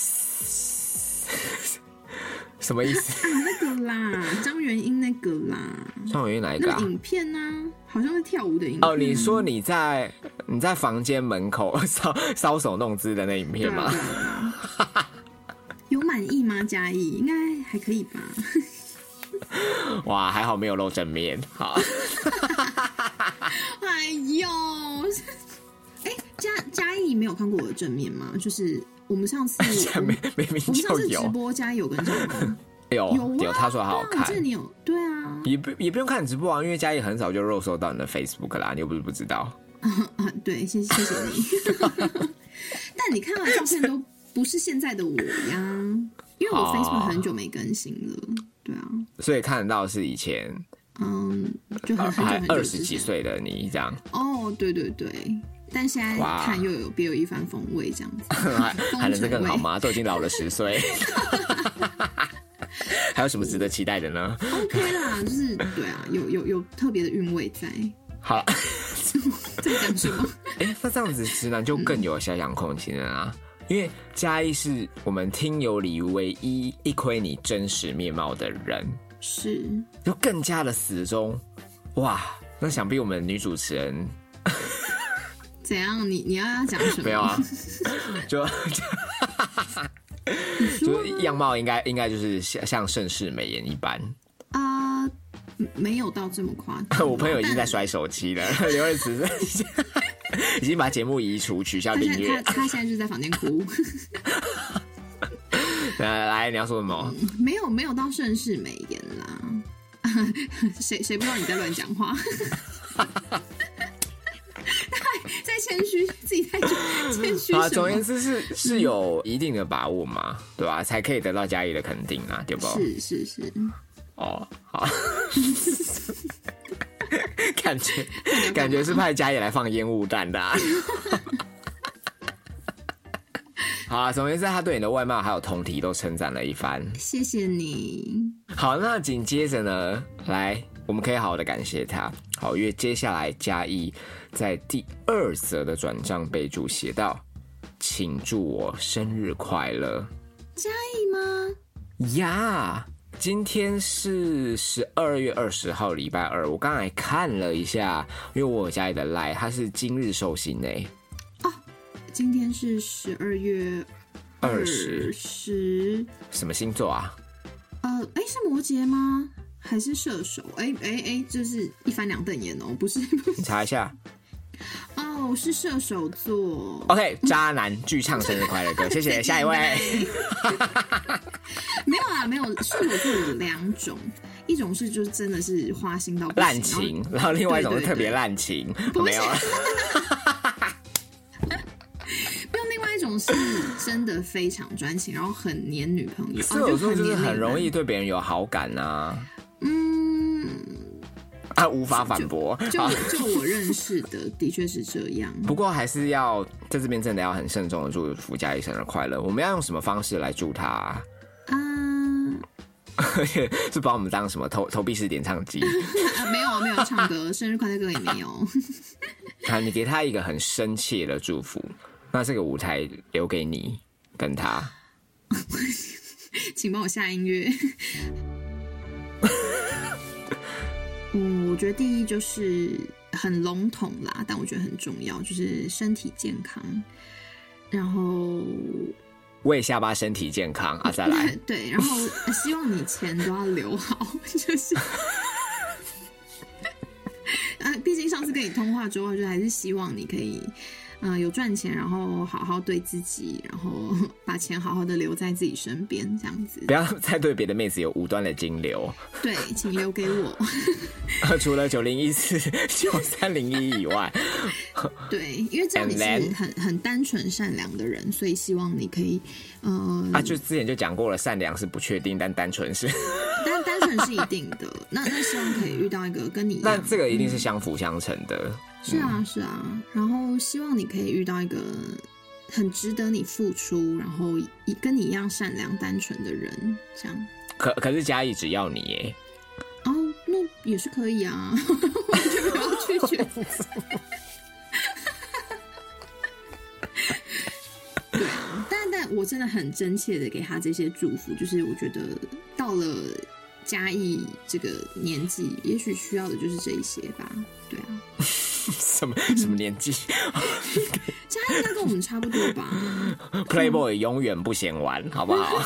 什么意思？啊，那个啦，[laughs] 张元英那个啦，张元英哪一个啊那个？影片呢、好像是跳舞的影片。哦，你说你在你在房间门口 [laughs] 搔搔首弄姿的那影片吗？有满意吗？嘉义应该还可以吧？[laughs] 哇，还好没有露正面。好，嘉义没有看过我的正面吗？就是我们上次我明们明明我们上次直播嘉义有跟上吗？[laughs] 有有他说好好看对啊我记得，你有对啊，也不也不用看直播啊，因为嘉义很早就肉搜到你的 Facebook 啦，你又不是不知道。[laughs] 啊，对，谢谢谢你。[laughs] 但你看到的照片都不是现在的我呀，因为我哦 Facebook 很久没更新了。对啊，所以看得到是以前嗯，就很很久还很久二十。几岁的你这样，哦，对对对，但现在哇看又有别有一番风味，这样子。[laughs] 还还能再更好风吗？都已经老了十岁，[laughs] 还有什么值得期待的呢？OK 啦，就是对啊，有有有特别的韵味在。好了，在讲什么？[laughs] 哎、那这样子直男就更有遐想空间了啊！因为嘉义是我们听友里唯一一窥你真实面貌的人，是就更加的死忠。哇，那想必我们女主持人怎样？你你要要讲什么？没有啊，[laughs] 就 [laughs] 就样貌应该应该就是像像盛世美颜一般。啊、没有到这么夸张。我朋友已经在摔手机了，刘瑞慈已经 [laughs] 已经把节目移除，取消他订阅他。他现在就在房间哭，来来，你要说什么？没有没有到盛世美颜啦。谁谁不知道你在乱讲话？在谦虚，自己太谦 [laughs] 虚好啊，总而言之是是有一定的把握嘛，对吧？才可以得到嘉义的肯定啊，对不？是是是，哦，好，[laughs] 感觉感觉是派嘉义来放烟雾弹的、啊。[laughs] 好啊，总而言之，他对你的外貌还有同体都称赞了一番。谢谢你。好，那紧接着呢，来，我们可以好好的感谢他。好，因为接下来嘉义在第二则的转账备注写道：“请祝我生日快乐嘉义吗？呀！”今天是十二月二十号，礼拜二。我刚才看了一下，因为我有家里的赖，他是今日寿星诶，今天是十二月二十，十，什么星座啊？呃，哎，是摩羯吗？还是射手？哎哎哎，这是一翻两瞪眼哦，不是不是你查一下。哦，是射手座。OK，渣男巨唱生日快乐歌，[laughs] 谢谢。下一位，[laughs] 没有啊，没有。射手座有两种，一种是就是真的是花心到不行滥情，然后另外一种是特别滥情，没有 [laughs] 没有另外一种是真的非常专情，然后很黏女朋友。射手座就是很容易对别人有好感呐、半。嗯，啊，无法反驳。就就我认识的，的确是这样。不过还是要在这边真的要很慎重的祝福嘉怡生日快乐。我们要用什么方式来祝他、啊？啊、[laughs] 是把我们当什么投投币式点唱机？[laughs] 啊没有没有唱歌，生日快乐歌也没有。[laughs] 啊，你给他一个很深切的祝福，那这个舞台留给你跟他。请帮我下音乐。嗯，我觉得第一就是很笼统啦，但我觉得很重要，就是身体健康。然后为下巴身体健康啊！再来，[laughs] 对，然后呃希望你钱都要留好，[laughs] 就是。[laughs] 啊，毕竟上次跟你通话之后，就还是希望你可以，嗯、有赚钱，然后好好对自己，然后 [laughs] 把钱好好的留在自己身边，这样子不。要 [laughs] 再对别的妹子有无端的金流。对，请留给我。[laughs] 除了九零一四九三零一以外，对，因为这样你是？很很单纯善良的人，所以希望你可以，呃，啊，就之前就讲过了，善良是不确定，但单纯是。但单纯是一定的。那那希望可以遇到一个跟你一样，那这个一定是相辅相成的。是啊是啊。然后希望你可以遇到一个很值得你付出，然后一跟你一样善良单纯的人，这样。可可是嘉义只要你耶，哦，那也是可以啊，完全没有拒绝。对啊，但但我真的很真切的给他这些祝福，就是我觉得到了嘉义这个年纪，也许需要的就是这一些吧。对啊，什么什么年纪嘉义应该跟我们差不多吧？？Playboy 永远不嫌晚，好不好？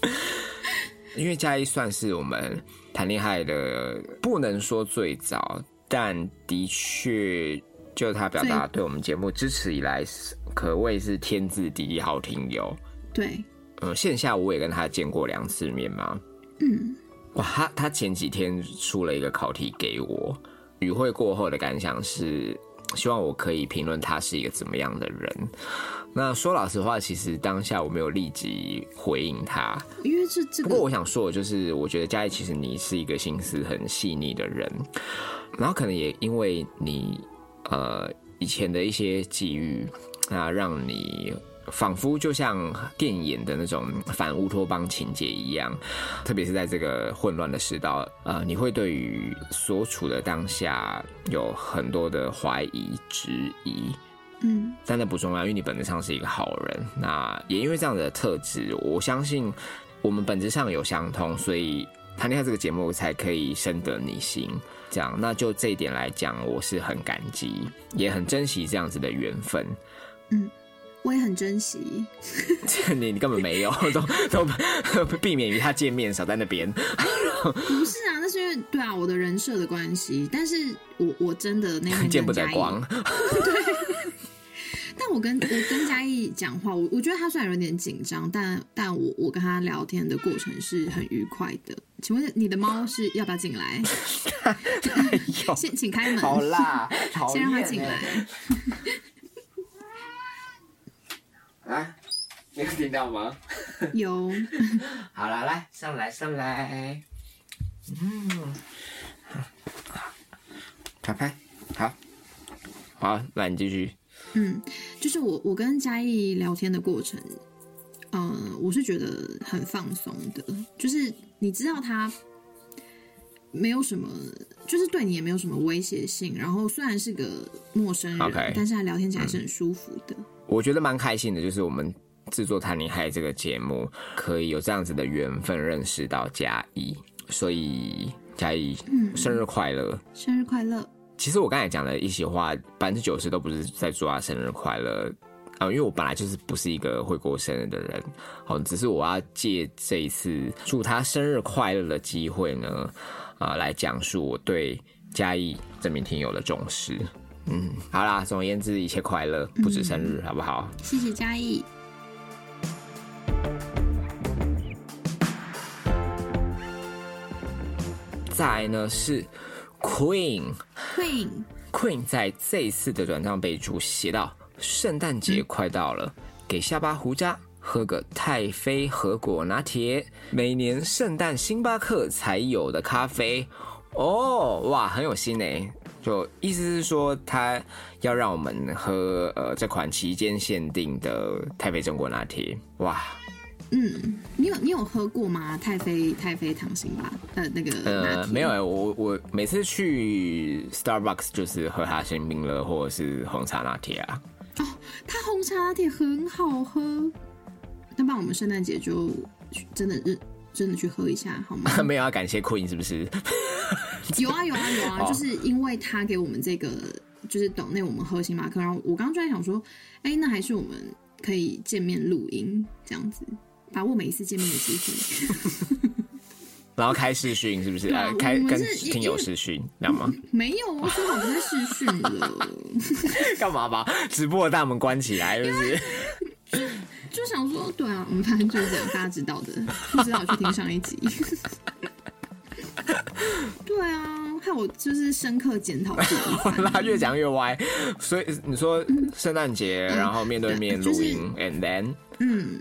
[laughs] 因为嘉义算是我们谈恋爱的，不能说最早，但的确就他表达对我们节目支持以来，是可谓是天字第一好听友。对，嗯，线下我也跟他见过两次面嘛。嗯，哇，他他前几天出了一个考题给我，与会过后的感想是，希望我可以评论他是一个怎么样的人。那说老实话，其实当下我没有立即回应他。因为这这不过我想说的就是，我觉得嘉义其实你是一个心思很细腻的人，然后可能也因为你呃以前的一些际遇那，让你仿佛就像电影的那种反乌托邦情节一样，特别是在这个混乱的世道，呃，你会对于所处的当下有很多的怀疑、质疑。嗯但那不重要，因为你本质上是一个好人。那也因为这样的特质，我相信我们本质上有相通，所以谈恋爱这个节目才可以深得你心。这样，那就这一点来讲，我是很感激，也很珍惜这样子的缘分。我也很珍惜。[laughs] 你你根本没有，[laughs] 都都 [laughs] 避免与他见面，少在那边。不是啊，那是因为对啊，我的人设的关系。但是我我真的那天见不得光。但我跟我跟嘉义讲话，我我觉得他虽然有点紧张，但但我我跟他聊天的过程是很愉快的。请问你的猫是要不要进来？先请开门，好啦，讨先让它厌欸进来。啊！你有听到吗？有，[laughs] 好了，来上来上来，嗯，拍拍，好，好，那你继续。嗯，就是我我跟嘉义聊天的过程，嗯、我是觉得很放松的，就是你知道他没有什么，就是对你也没有什么威胁性，然后虽然是个陌生人但是他聊天起来是很舒服的。我觉得蛮开心的，就是我们制作《谈恋爱》这个节目，可以有这样子的缘分认识到嘉义，所以嘉义，生日快乐！生日快乐！其实我刚才讲的一席话，百分之九十都不是在祝他生日快乐。啊、因为我本来就是不是一个会过生日的人，好，只是我要借这一次祝他生日快乐的机会呢，啊、来讲述我对嘉义这名听友的重视。嗯，好啦，总而言之，一切快乐，不止生日，好不好？谢谢嘉义。再来呢是 Queen。Queen，Queen 在这一次的转账备注写到：“圣诞节快到了，给下巴胡渣喝个太妃和果拿铁，每年圣诞星巴克才有的咖啡。”哦，哇，很有心诶。就意思是说，他要让我们喝呃这款期间限定的太妃榛果拿铁。哇，嗯，你有你有喝过吗？太妃太妃糖心吧？呃，那个呃，没有诶，我我每次去 Starbucks 就是喝它新冰乐或者是红茶拿铁啊。哦它红茶拿铁很好喝，那不然我们圣诞节就真的认真的去喝一下好吗？[laughs] 没有要感谢 Queen 是不是？[laughs] 有啊有啊有啊，哦就是因为他给我们这个，就是懂那我们喝星巴克，然后我刚刚就在想说，哎、那还是我们可以见面录音这样子，把握每一次见面的机会。[laughs] 然后开视讯是不是？对啊呃，开跟听友视讯，知道吗？没有啊，说好不在视讯了，干嘛把直播的大门关起来？是不是？[coughs] 就想说，对啊，我们反正就是这样，大家知道的，不知道去听上一集。[laughs] 对啊，害我就是深刻检讨自己。拉越讲越歪。所以你说圣诞节，然后面对面录音，and then 嗯，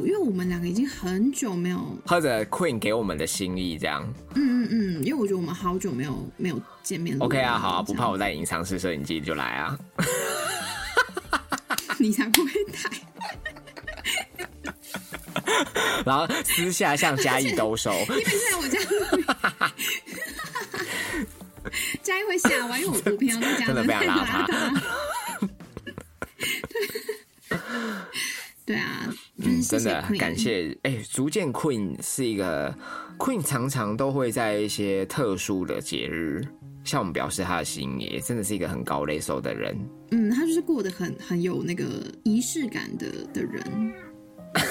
因为我们两个已经很久没有，喝着 Queen 给我们的心意，这样嗯嗯嗯，因为我觉得我们好久没有没有见面录 OK 啊，好啊，不怕我带隐藏式摄影机就来啊。你才不会带。[laughs] 然后私下向嘉义兜售，你每次来我家 [laughs] 嘉义会吓完，因为我我平常在家真的非常邋 [laughs] 遢。对对啊，就是谢谢真的感谢，哎、逐渐 Queen 是一个 Queen，常常都会在一些特殊的节日向我们表示他的心意，真的是一个很高类手的人。嗯，他就是过得很很有那个仪式感的的人。[laughs]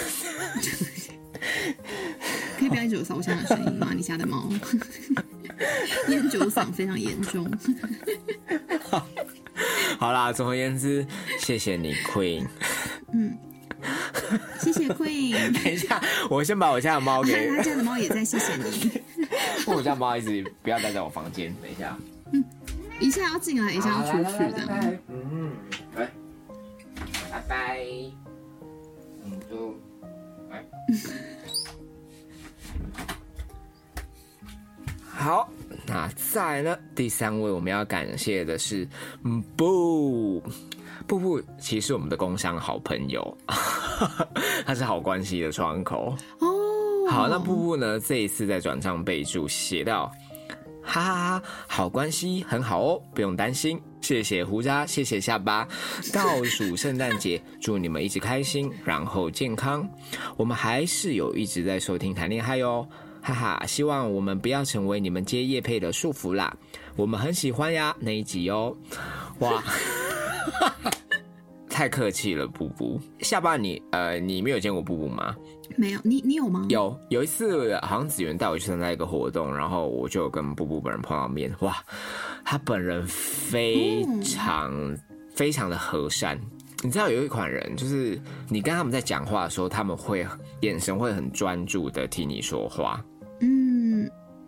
可以不要一直有烧香的声音吗？你家的猫 [laughs] 烟酒嗓非常严重。[laughs] 好啦，总而言之，谢谢你 Queen。谢谢 Queen，[laughs] 等一下，我先把我家的猫给，[laughs] 他家的猫也在谢谢你。[laughs] 我家猫一直不要待在我房间。等一下，一下要进来，一下要出去的。嗯，来，拜拜。嗯，就来。好，那再呢？第三位我们要感谢的是，嗯，布布布，其实是我们的工商好朋友，[laughs] 他是好关系的窗口。哦，好，那布布呢？这一次在转账备注写到，哈哈哈，好关系很好哦，不用担心。谢谢胡渣，谢谢下巴。倒数圣诞节，祝你们一直开心，然后健康。我们还是有一直在收听谈恋爱哦，哈哈。希望我们不要成为你们接叶配的束缚啦。我们很喜欢呀那一集哦，哇。[laughs] 太客气了，布布。下巴你呃，你没有见过布布吗？没有，你你有吗？有有一次，好像子源带我去参加一个活动，然后我就跟布布本人碰到面，哇，他本人非常、非常的和善。你知道有一款人，就是你跟他们在讲话的时候，他们会眼神会很专注的听你说话，嗯，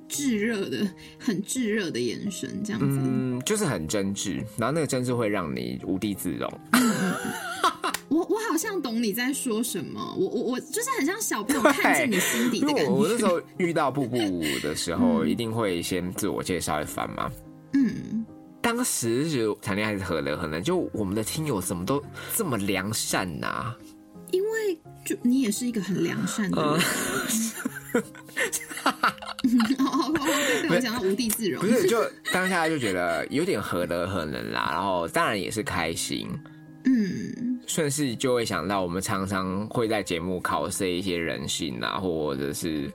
炙热的，很炙热的眼神，这样子。嗯，就是很真挚，然后那个真挚会让你无地自容。[laughs] 我我好像懂你在说什么，我我我就是很像小朋友看见你心底的感觉。我我那时候遇到步步舞的时候，[laughs] 一定会先自我介绍一番嘛。嗯，当时就谈恋爱是何乐何能？就我们的听友怎么都这么良善呐、因为就你也是一个很良善的人。[laughs] [laughs] 哦，被被我讲到无地自容不。是，就当下就觉得有点何德何能啦，然后当然也是开心。嗯，顺势就会想到，我们常常会在节目考试一些人性啊，或者是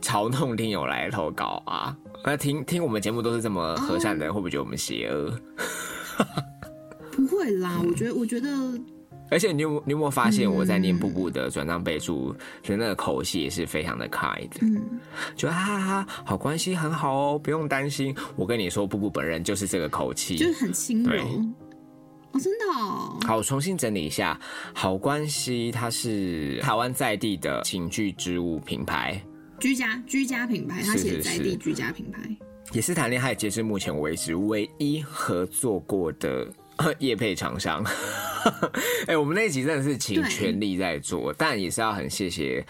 嘲弄听友来投稿啊。[laughs] 那听听我们节目都是这么和善的人，会不会觉得我们邪恶？[laughs] 不会啦，我觉得我觉得而且你有你有没有发现，我在念布布的转账备注的那个口气也是非常的 kind，嗯，就哈哈哈，好关系很好哦，不用担心。我跟你说，布布本人就是这个口气，就是很轻柔。哦，真的哦。好，我重新整理一下，好关系它是台湾在地的情趣织物品牌，居家居家品牌，它写在地居家品牌。也是谈恋爱截至目前为止唯一合作过的 [laughs] 业配厂商。[laughs] 哎、我们那一集真的是请全力在做，但也是要很谢谢。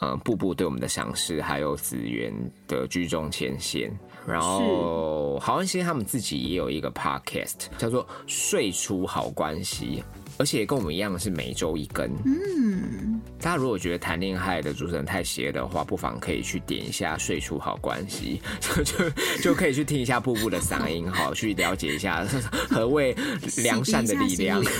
呃，步步对我们的赏识，还有子源的居中前线，然后好像其实他们自己也有一个 podcast，叫做《睡出好关系》，而且跟我们一样是每周一更。嗯，大家如果觉得谈恋爱的主持人太邪的话，不妨可以去点一下《睡出好关系》，[laughs] 就就就可以去听一下瀑布的嗓音，好去了解一下 [laughs] 何谓良善的力量 [laughs]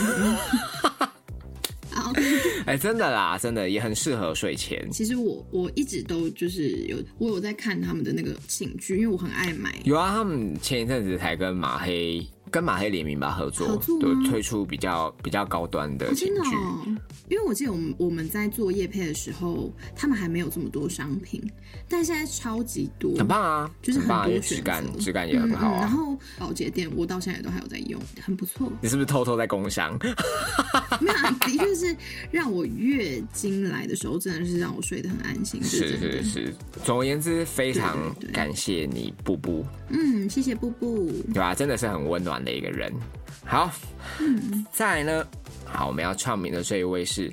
哎、真的啦，真的也很适合睡前。其实我我一直都就是有我有在看他们的那个寝具，因为我很爱买。有啊，他们前一阵子才跟马黑跟马黑联名吧合作，对推出比较比较高端的因为我记得我们我们在做夜配的时候，他们还没有这么多商品，但现在超级多，很棒啊，就是很多质感质感也很好嗯嗯。然啊。后保洁店我到现在都还有在用，很不错。[laughs] 你是不是偷偷在工商？[laughs] 没有啊，的确是让我月经来的时候，真的是让我睡得很安心。是是是，总而言之，非常感谢你，布布。嗯，谢谢布布。对吧？真的是很温暖的一个人。好，再来呢，好，我们要唱名的这一位是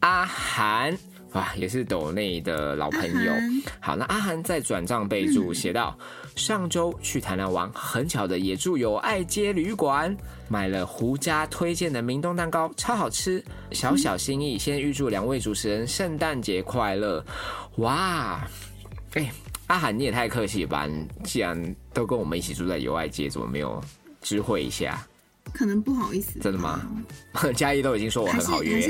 阿涵。哇，也是斗内的老朋友。好，那阿涵在转账备注写到：上周去台南玩，很巧的也住友爱街旅馆，买了胡家推荐的明洞蛋糕，超好吃。小小心意，先预祝两位主持人圣诞节快乐。哇，哎、阿涵你也太客气了吧！你既然都跟我们一起住在友爱街，怎么没有知会一下？可能不好意思，真的吗？嘉义都已经说我很好约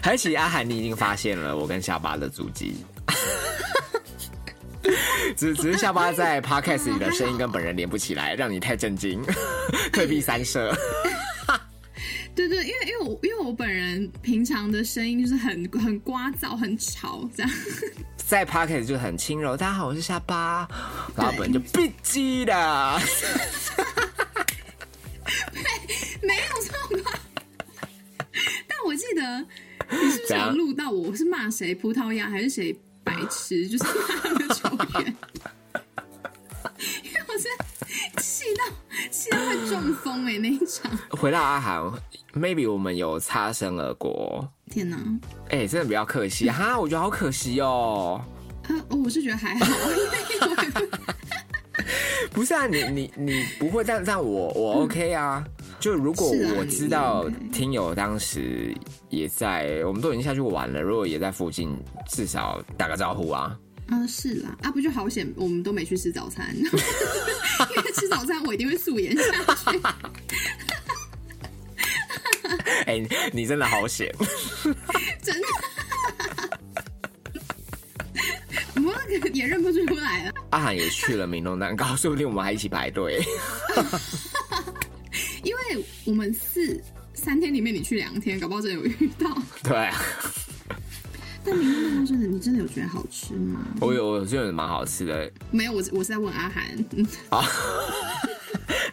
还是 [laughs] 阿涵，你已经发现了我跟下巴的足迹。[laughs] 只只是下巴在 [laughs] podcast 里的声音跟本人连不起来，让你太震惊，退避三舍。对对，因为因为我因为我本人平常的声音就是很很聒噪、很吵这样。[laughs] 在 podcast 就很轻柔，大家好，我是下巴，然后本人就闭机的。没有错吧？[laughs] 但我记得你是不是有录到我？我是骂谁葡萄牙还是谁白痴？就是骂那个球员，[laughs] 因为我是气到气到快中风哎、那一场，回到阿涵，maybe 我们有擦身而过。天哪！哎、真的比较可惜哈，我觉得好可惜哦。啊，哦我是觉得还好，[laughs] 不是啊，你你你不会这样，这样我我 OK 啊。就如果我知道听友当时也在，我们都已经下去玩了，如果也在附近，至少打个招呼啊。啊是啦，啊不就好险，我们都没去吃早餐，[laughs] 因为吃早餐我一定会素颜下去。哎、你你真的好险。[laughs] 真的。我那个也认不出来了，阿涵也去了明洞蛋糕，说不定我们还一起排队。[laughs] 因为我们四三天里面你去两天，搞不好真的有遇到。[laughs] 对啊，但明洞蛋糕真的，你真的有觉得好吃吗？我有我觉得蛮好吃的，没有，我我是在问阿涵。嗯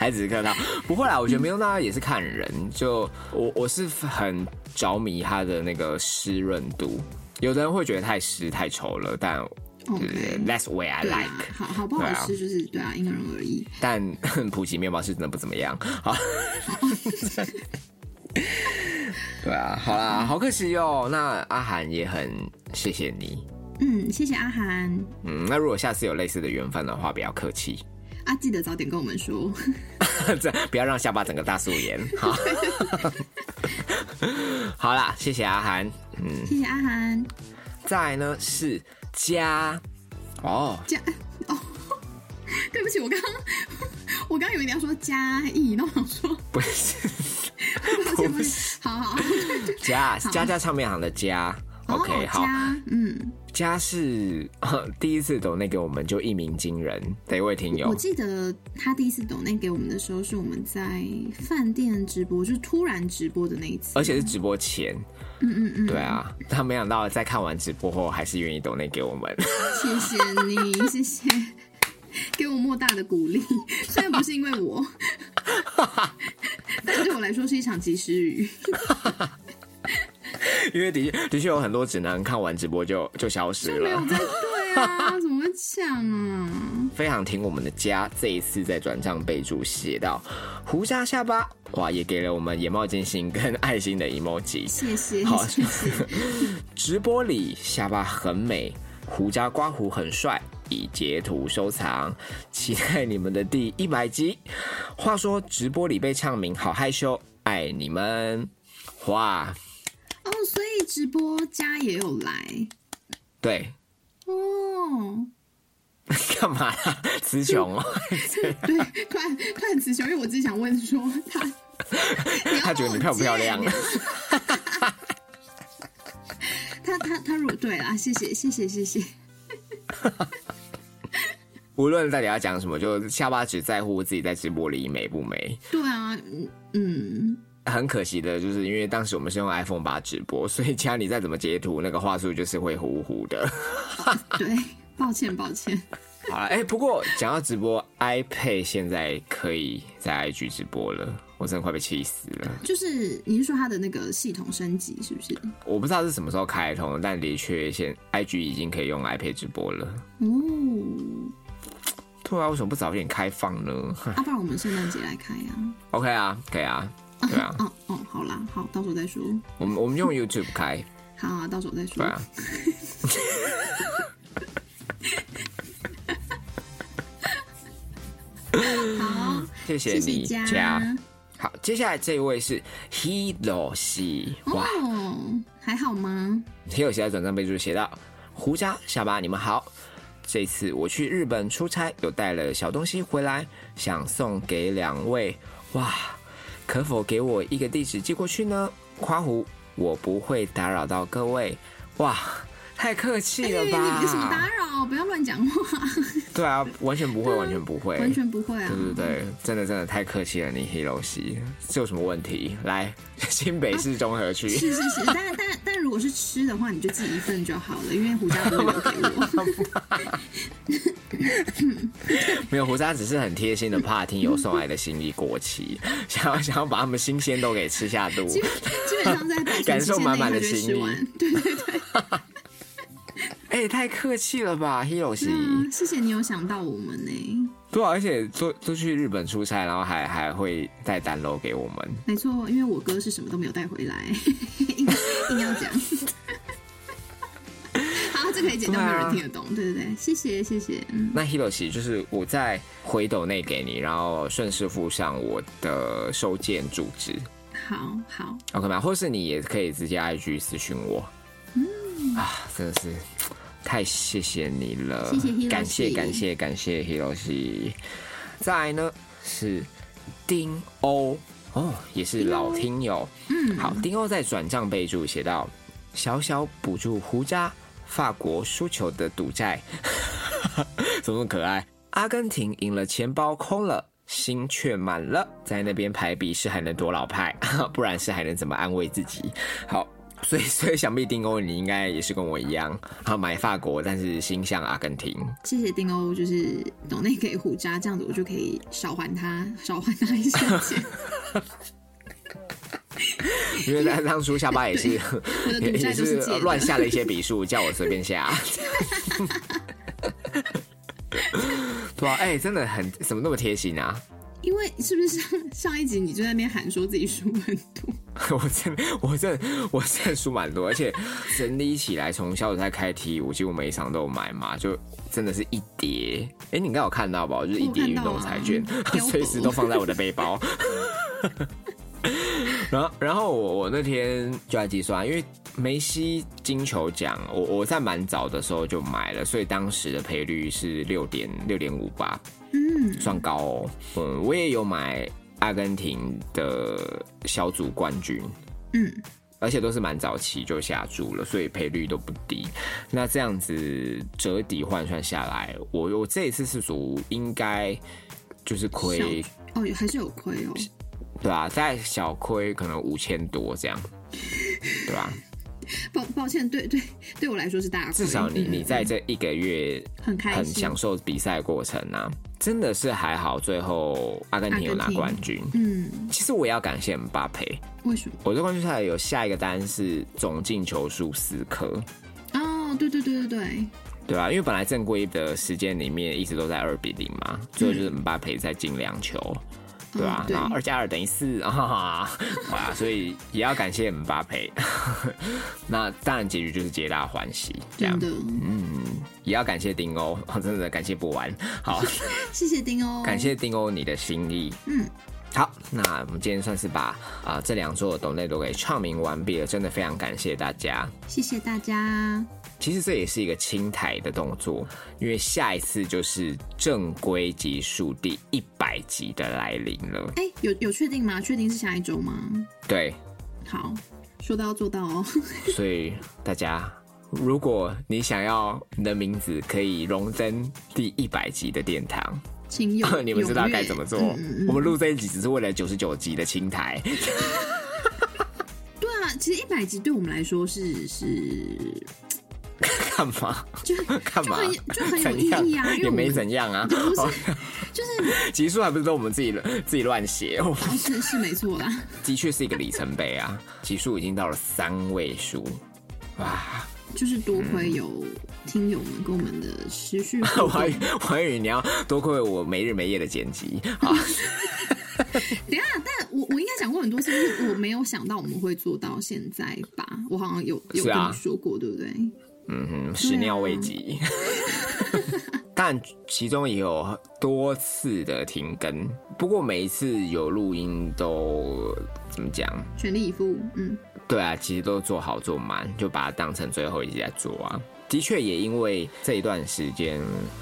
还只是看到。不会啦，我觉得明洞蛋糕也是看人。就我我是很着迷它的那个湿润度，有的人会觉得太湿太稠了，但 OK，that's way I 对 like 啊。，好好不好吃就是对啊，因人而异。但 [laughs] 普及面包是真的不怎么样。好，[laughs] 对啊，好啦，好可惜哦。那阿涵也很谢谢你。嗯，谢谢阿涵嗯，那如果下次有类似的缘分的话，不要客气，啊，记得早点跟我们说。[laughs] 这不要让下巴整个大素颜。好，[laughs] 好啦，谢谢阿涵。嗯，谢谢阿涵。再来呢是家哦，家哦，[laughs] 对不起，我刚刚我刚刚以为你要说加一，那我想说，不是抱歉抱歉，好好好家家家唱片行的家。OK，哦好，加嗯，家是第一次抖内给我们就一鸣惊人的一位听友我，记得他第一次抖内给我们的时候，是我们在饭店直播，就是突然直播的那一次，而且是直播前。嗯嗯嗯，对啊，他没想到在看完直播后，还是愿意抖内给我们。谢谢你，[laughs] 谢谢，给我莫大的鼓励。虽然不是因为我，[laughs] 但对我来说是一场及时雨。[laughs] 因为的确的确有很多只能看完直播就就消失了。没有在对啊，[laughs] 怎么会这样啊？非常听我们的家，这一次在转账备注写到胡渣下巴，哇，也给了我们眼冒金星跟爱心的 emoji。谢谢，好谢谢。[laughs] 直播里下巴很美，胡渣刮胡很帅，已截图收藏，期待你们的第一百集。话说直播里被唱名，好害羞，爱你们。哇，以直播家也有来对，哦。干嘛啦？雌雄哦，[laughs] 对，突然突然词穷，因为我只想问说他，[laughs] 他觉得你漂不漂亮 [laughs] 他他他如果对啊，谢谢谢谢谢谢。无论到底要讲什么，就下巴只在乎自己在直播里美不美。对啊，嗯嗯，很可惜的，就是因为当时我们是用 iPhone 八直播，所以家里再怎么截图，那个画素就是会糊糊的。[laughs] 对，抱歉抱歉。好了，哎、不过讲到直播，iPad 现在可以在 IG 直播了，我真的快被气死了。就是你是说它的那个系统升级是不是？我不知道是什么时候开通，但的确现 IG 已经可以用 iPad 直播了。哦，对啊，为什么不早点开放呢 [laughs] 啊，不然我们圣诞节来开呀、？OK 啊，可以啊，对啊，哦哦，好啦，好，到时候再说。我们我们用 YouTube 开，好啊，到时候再说。对啊。好，谢谢你谢家。家。好，接下来这一位是 Hiroshi，哇哦，还好吗？，Hiroshi 在转账备注写到：胡家下巴，你们好。这次我去日本出差，有带了小东西回来，想送给两位。哇，可否给我一个地址寄过去呢？夸胡，我不会打扰到各位。哇，太客气了吧？有什么打扰？不要乱讲话，[laughs] 对啊，完全不会，完全不会，完全不会啊。对对对，真的真的太客气了，你 Hiro 西，这有什么问题？来，新北市中和区，是是是，但但但如果是吃的话，你就自己一份就好了，因为胡家不会留给我。没有胡渣只是很贴心的，怕听友送来的心意过期，想要想要把他们新鲜都给吃下肚。基基本上在感受满满的心意。对对对，[laughs] 哎、太客气了吧，Hiro 西。嗯，谢谢你有想到我们呢。对啊，而且都都去日本出差，然后还还会带单楼给我们。没错，因为我哥是什么都没有带回来，[laughs] 硬硬要讲。[laughs] 好，这可以剪掉，对啊没有人听得懂。对对对，谢谢谢谢。嗯，那 Hiro 西就是我在回斗内给你，然后顺势附上我的收件住址好好，，OK 吗？或是你也可以直接 IG 私讯我。嗯啊，真的是太谢谢你了，谢谢感谢感谢感谢 Hiroshi。再来呢是丁欧哦，也是老听友。嗯，好，丁欧在转账备注写到：小小补助胡渣，法国输球的赌债，[laughs] 怎么可爱？阿根廷赢了，钱包空了。心却满了，在那边排比是还能多老派，[laughs] 不然是还能怎么安慰自己？好，所以 [laughs] 所以想必丁欧你应该也是跟我一样，啊买法国，但是心向阿根廷。谢谢丁欧，就是懂内给胡渣，这样子我就可以少还他，少还他一些钱。[laughs] 因为他当初下巴也是也也是乱下了一些笔数，叫我随便下。[laughs] 对啊，哎、真的很怎么那么贴心啊！因为是不是上上一集你就在那边喊说自己输很多？[laughs] 我真，我真，我真的输蛮多，而且整理起来，从小组赛开踢，我几乎每一场都有买嘛，就真的是一叠。哎、你应该有看到吧？就是一叠运动彩券 [laughs] 随时都放在我的背包。[laughs] 然后，然后我我那天就在计算，因为梅西金球奖，我我在蛮早的时候就买了，所以当时的赔率是六点六点五八，嗯，算高哦。嗯，我也有买阿根廷的小组冠军，嗯，而且都是蛮早期就下注了，所以赔率都不低。那这样子折抵换算下来，我我这一次是属应该就是亏，哦，还是有亏哦。对啊、在小亏可能五千多这样，对吧？抱抱歉，对对，对我来说是大。至少你嗯你在这一个月很开心很享受比赛过程啊，真的是还好，最后阿根廷有拿冠军。嗯，其实我也要感谢姆巴佩，为什么？我这冠军赛有下一个单是总进球数四颗，哦，对对对对对，对吧、因为本来正规的时间里面一直都在二比零嘛，最后就是姆巴佩在进两球，对吧、然后二加二等于四 [laughs] 啊，哇，所以也要感谢姆巴佩。[laughs] 那当然结局就是皆大欢喜，这样真的，也要感谢丁欧，[laughs] 真的感谢不完。好，谢谢丁欧，感谢丁欧你的心意。嗯，好，那我们今天算是把啊、这两座的董内都给唱名完毕了，真的非常感谢大家。谢谢大家。其实这也是一个清台的动作，因为下一次就是正规集数第一百集的来临了。哎，有有确定吗？确定是下一周吗？对，好，说到做到哦。[laughs] 所以大家，如果你想要你的名字可以荣登第一百集的殿堂，请有 [laughs] 你们知道该怎么做。嗯嗯嗯我们录这一集只是为了九十九集的清台。[laughs] 对啊，其实一百集对我们来说是是干嘛？就 [laughs] 干嘛？就很有意义啊也没怎样啊。不是哦就是 [laughs] 集数还不是都我们自己自己乱写？哦是是没错啦。[laughs] 的确是一个里程碑啊！集数已经到了三位数，哇！就是多亏有听友们跟我们的持续互我还以动。我还以为你要多亏我没日没夜的剪辑啊！等下，但我我应该讲过很多次，就是我没有想到我们会做到现在吧？我好像有有跟你说过，对不对？嗯哼，始料未及。[laughs] 但其中也有多次的停更，不过每一次有录音都怎么讲？全力以赴，嗯，对啊，其实都做好做满，就把它当成最后一集在做啊。的确，也因为这一段时间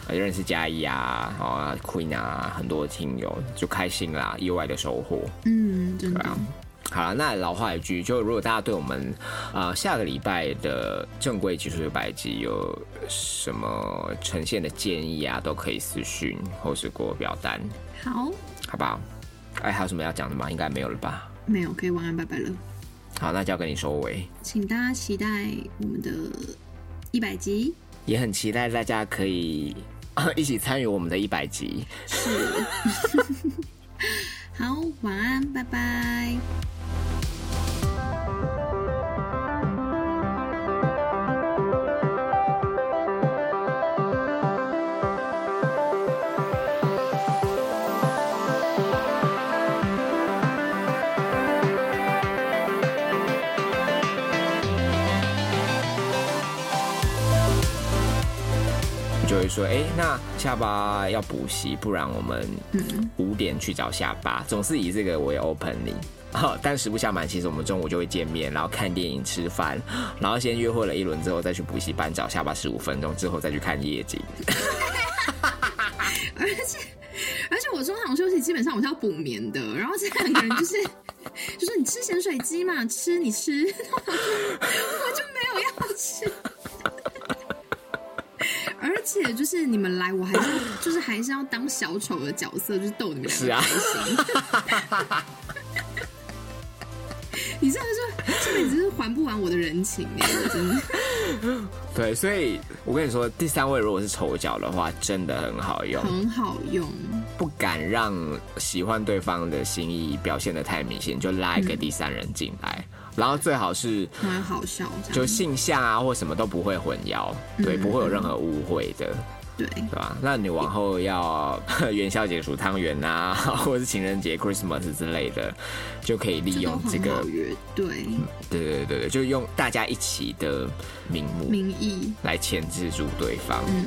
呃认识嘉义啊、啊 Queen 啊，很多听友就开心啦，意外的收获。嗯，真的对，啊，好了，那老话一句，就如果大家对我们啊、呃下个礼拜的正规技术六百集有什么呈现的建议啊，都可以私讯或是过表单，好，好不好？哎，还有什么要讲的吗？应该没有了吧？没有，可以晚安，拜拜了。好，那就要跟你收尾，请大家期待我们的一百集。也很期待大家可以一起参与我们的一百集。是，[laughs] 好，晚安，拜拜。说，哎、那下巴要补习，不然我们嗯五点去找下巴，总是以这个为 open 你。啊，但实不相瞒，其实我们中午就会见面，然后看电影、吃饭，然后先约会了一轮之后，再去补习班找下巴十五分钟，之后再去看夜景。[laughs] 而且而且我中场休息基本上我是要补眠的，然后这两个人就是 [laughs] 就是你吃咸水鸡嘛，吃你吃，[laughs] 我就没有要吃。而且就是你们来，我还是就是还是要当小丑的角色，就是逗你们开心。[laughs] 你这样说这辈子是还不完我的人情耶，真的 [laughs] 对，所以我跟你说，第三位如果是丑角的话，真的很好用，很好用。不敢让喜欢对方的心意表现的太明显，就拉一个第三人进来，然后最好是蛮好笑，就性向啊或什么都不会混淆，对，不会有任何误会的。对，对吧？那你往后要 [laughs] 元宵节煮汤圆啊，[laughs] 或者是情人节 Christmas 之类的，就可以利用这个很好，约。对，对对对对，就用大家一起的名目名义，来牵制住对方。嗯。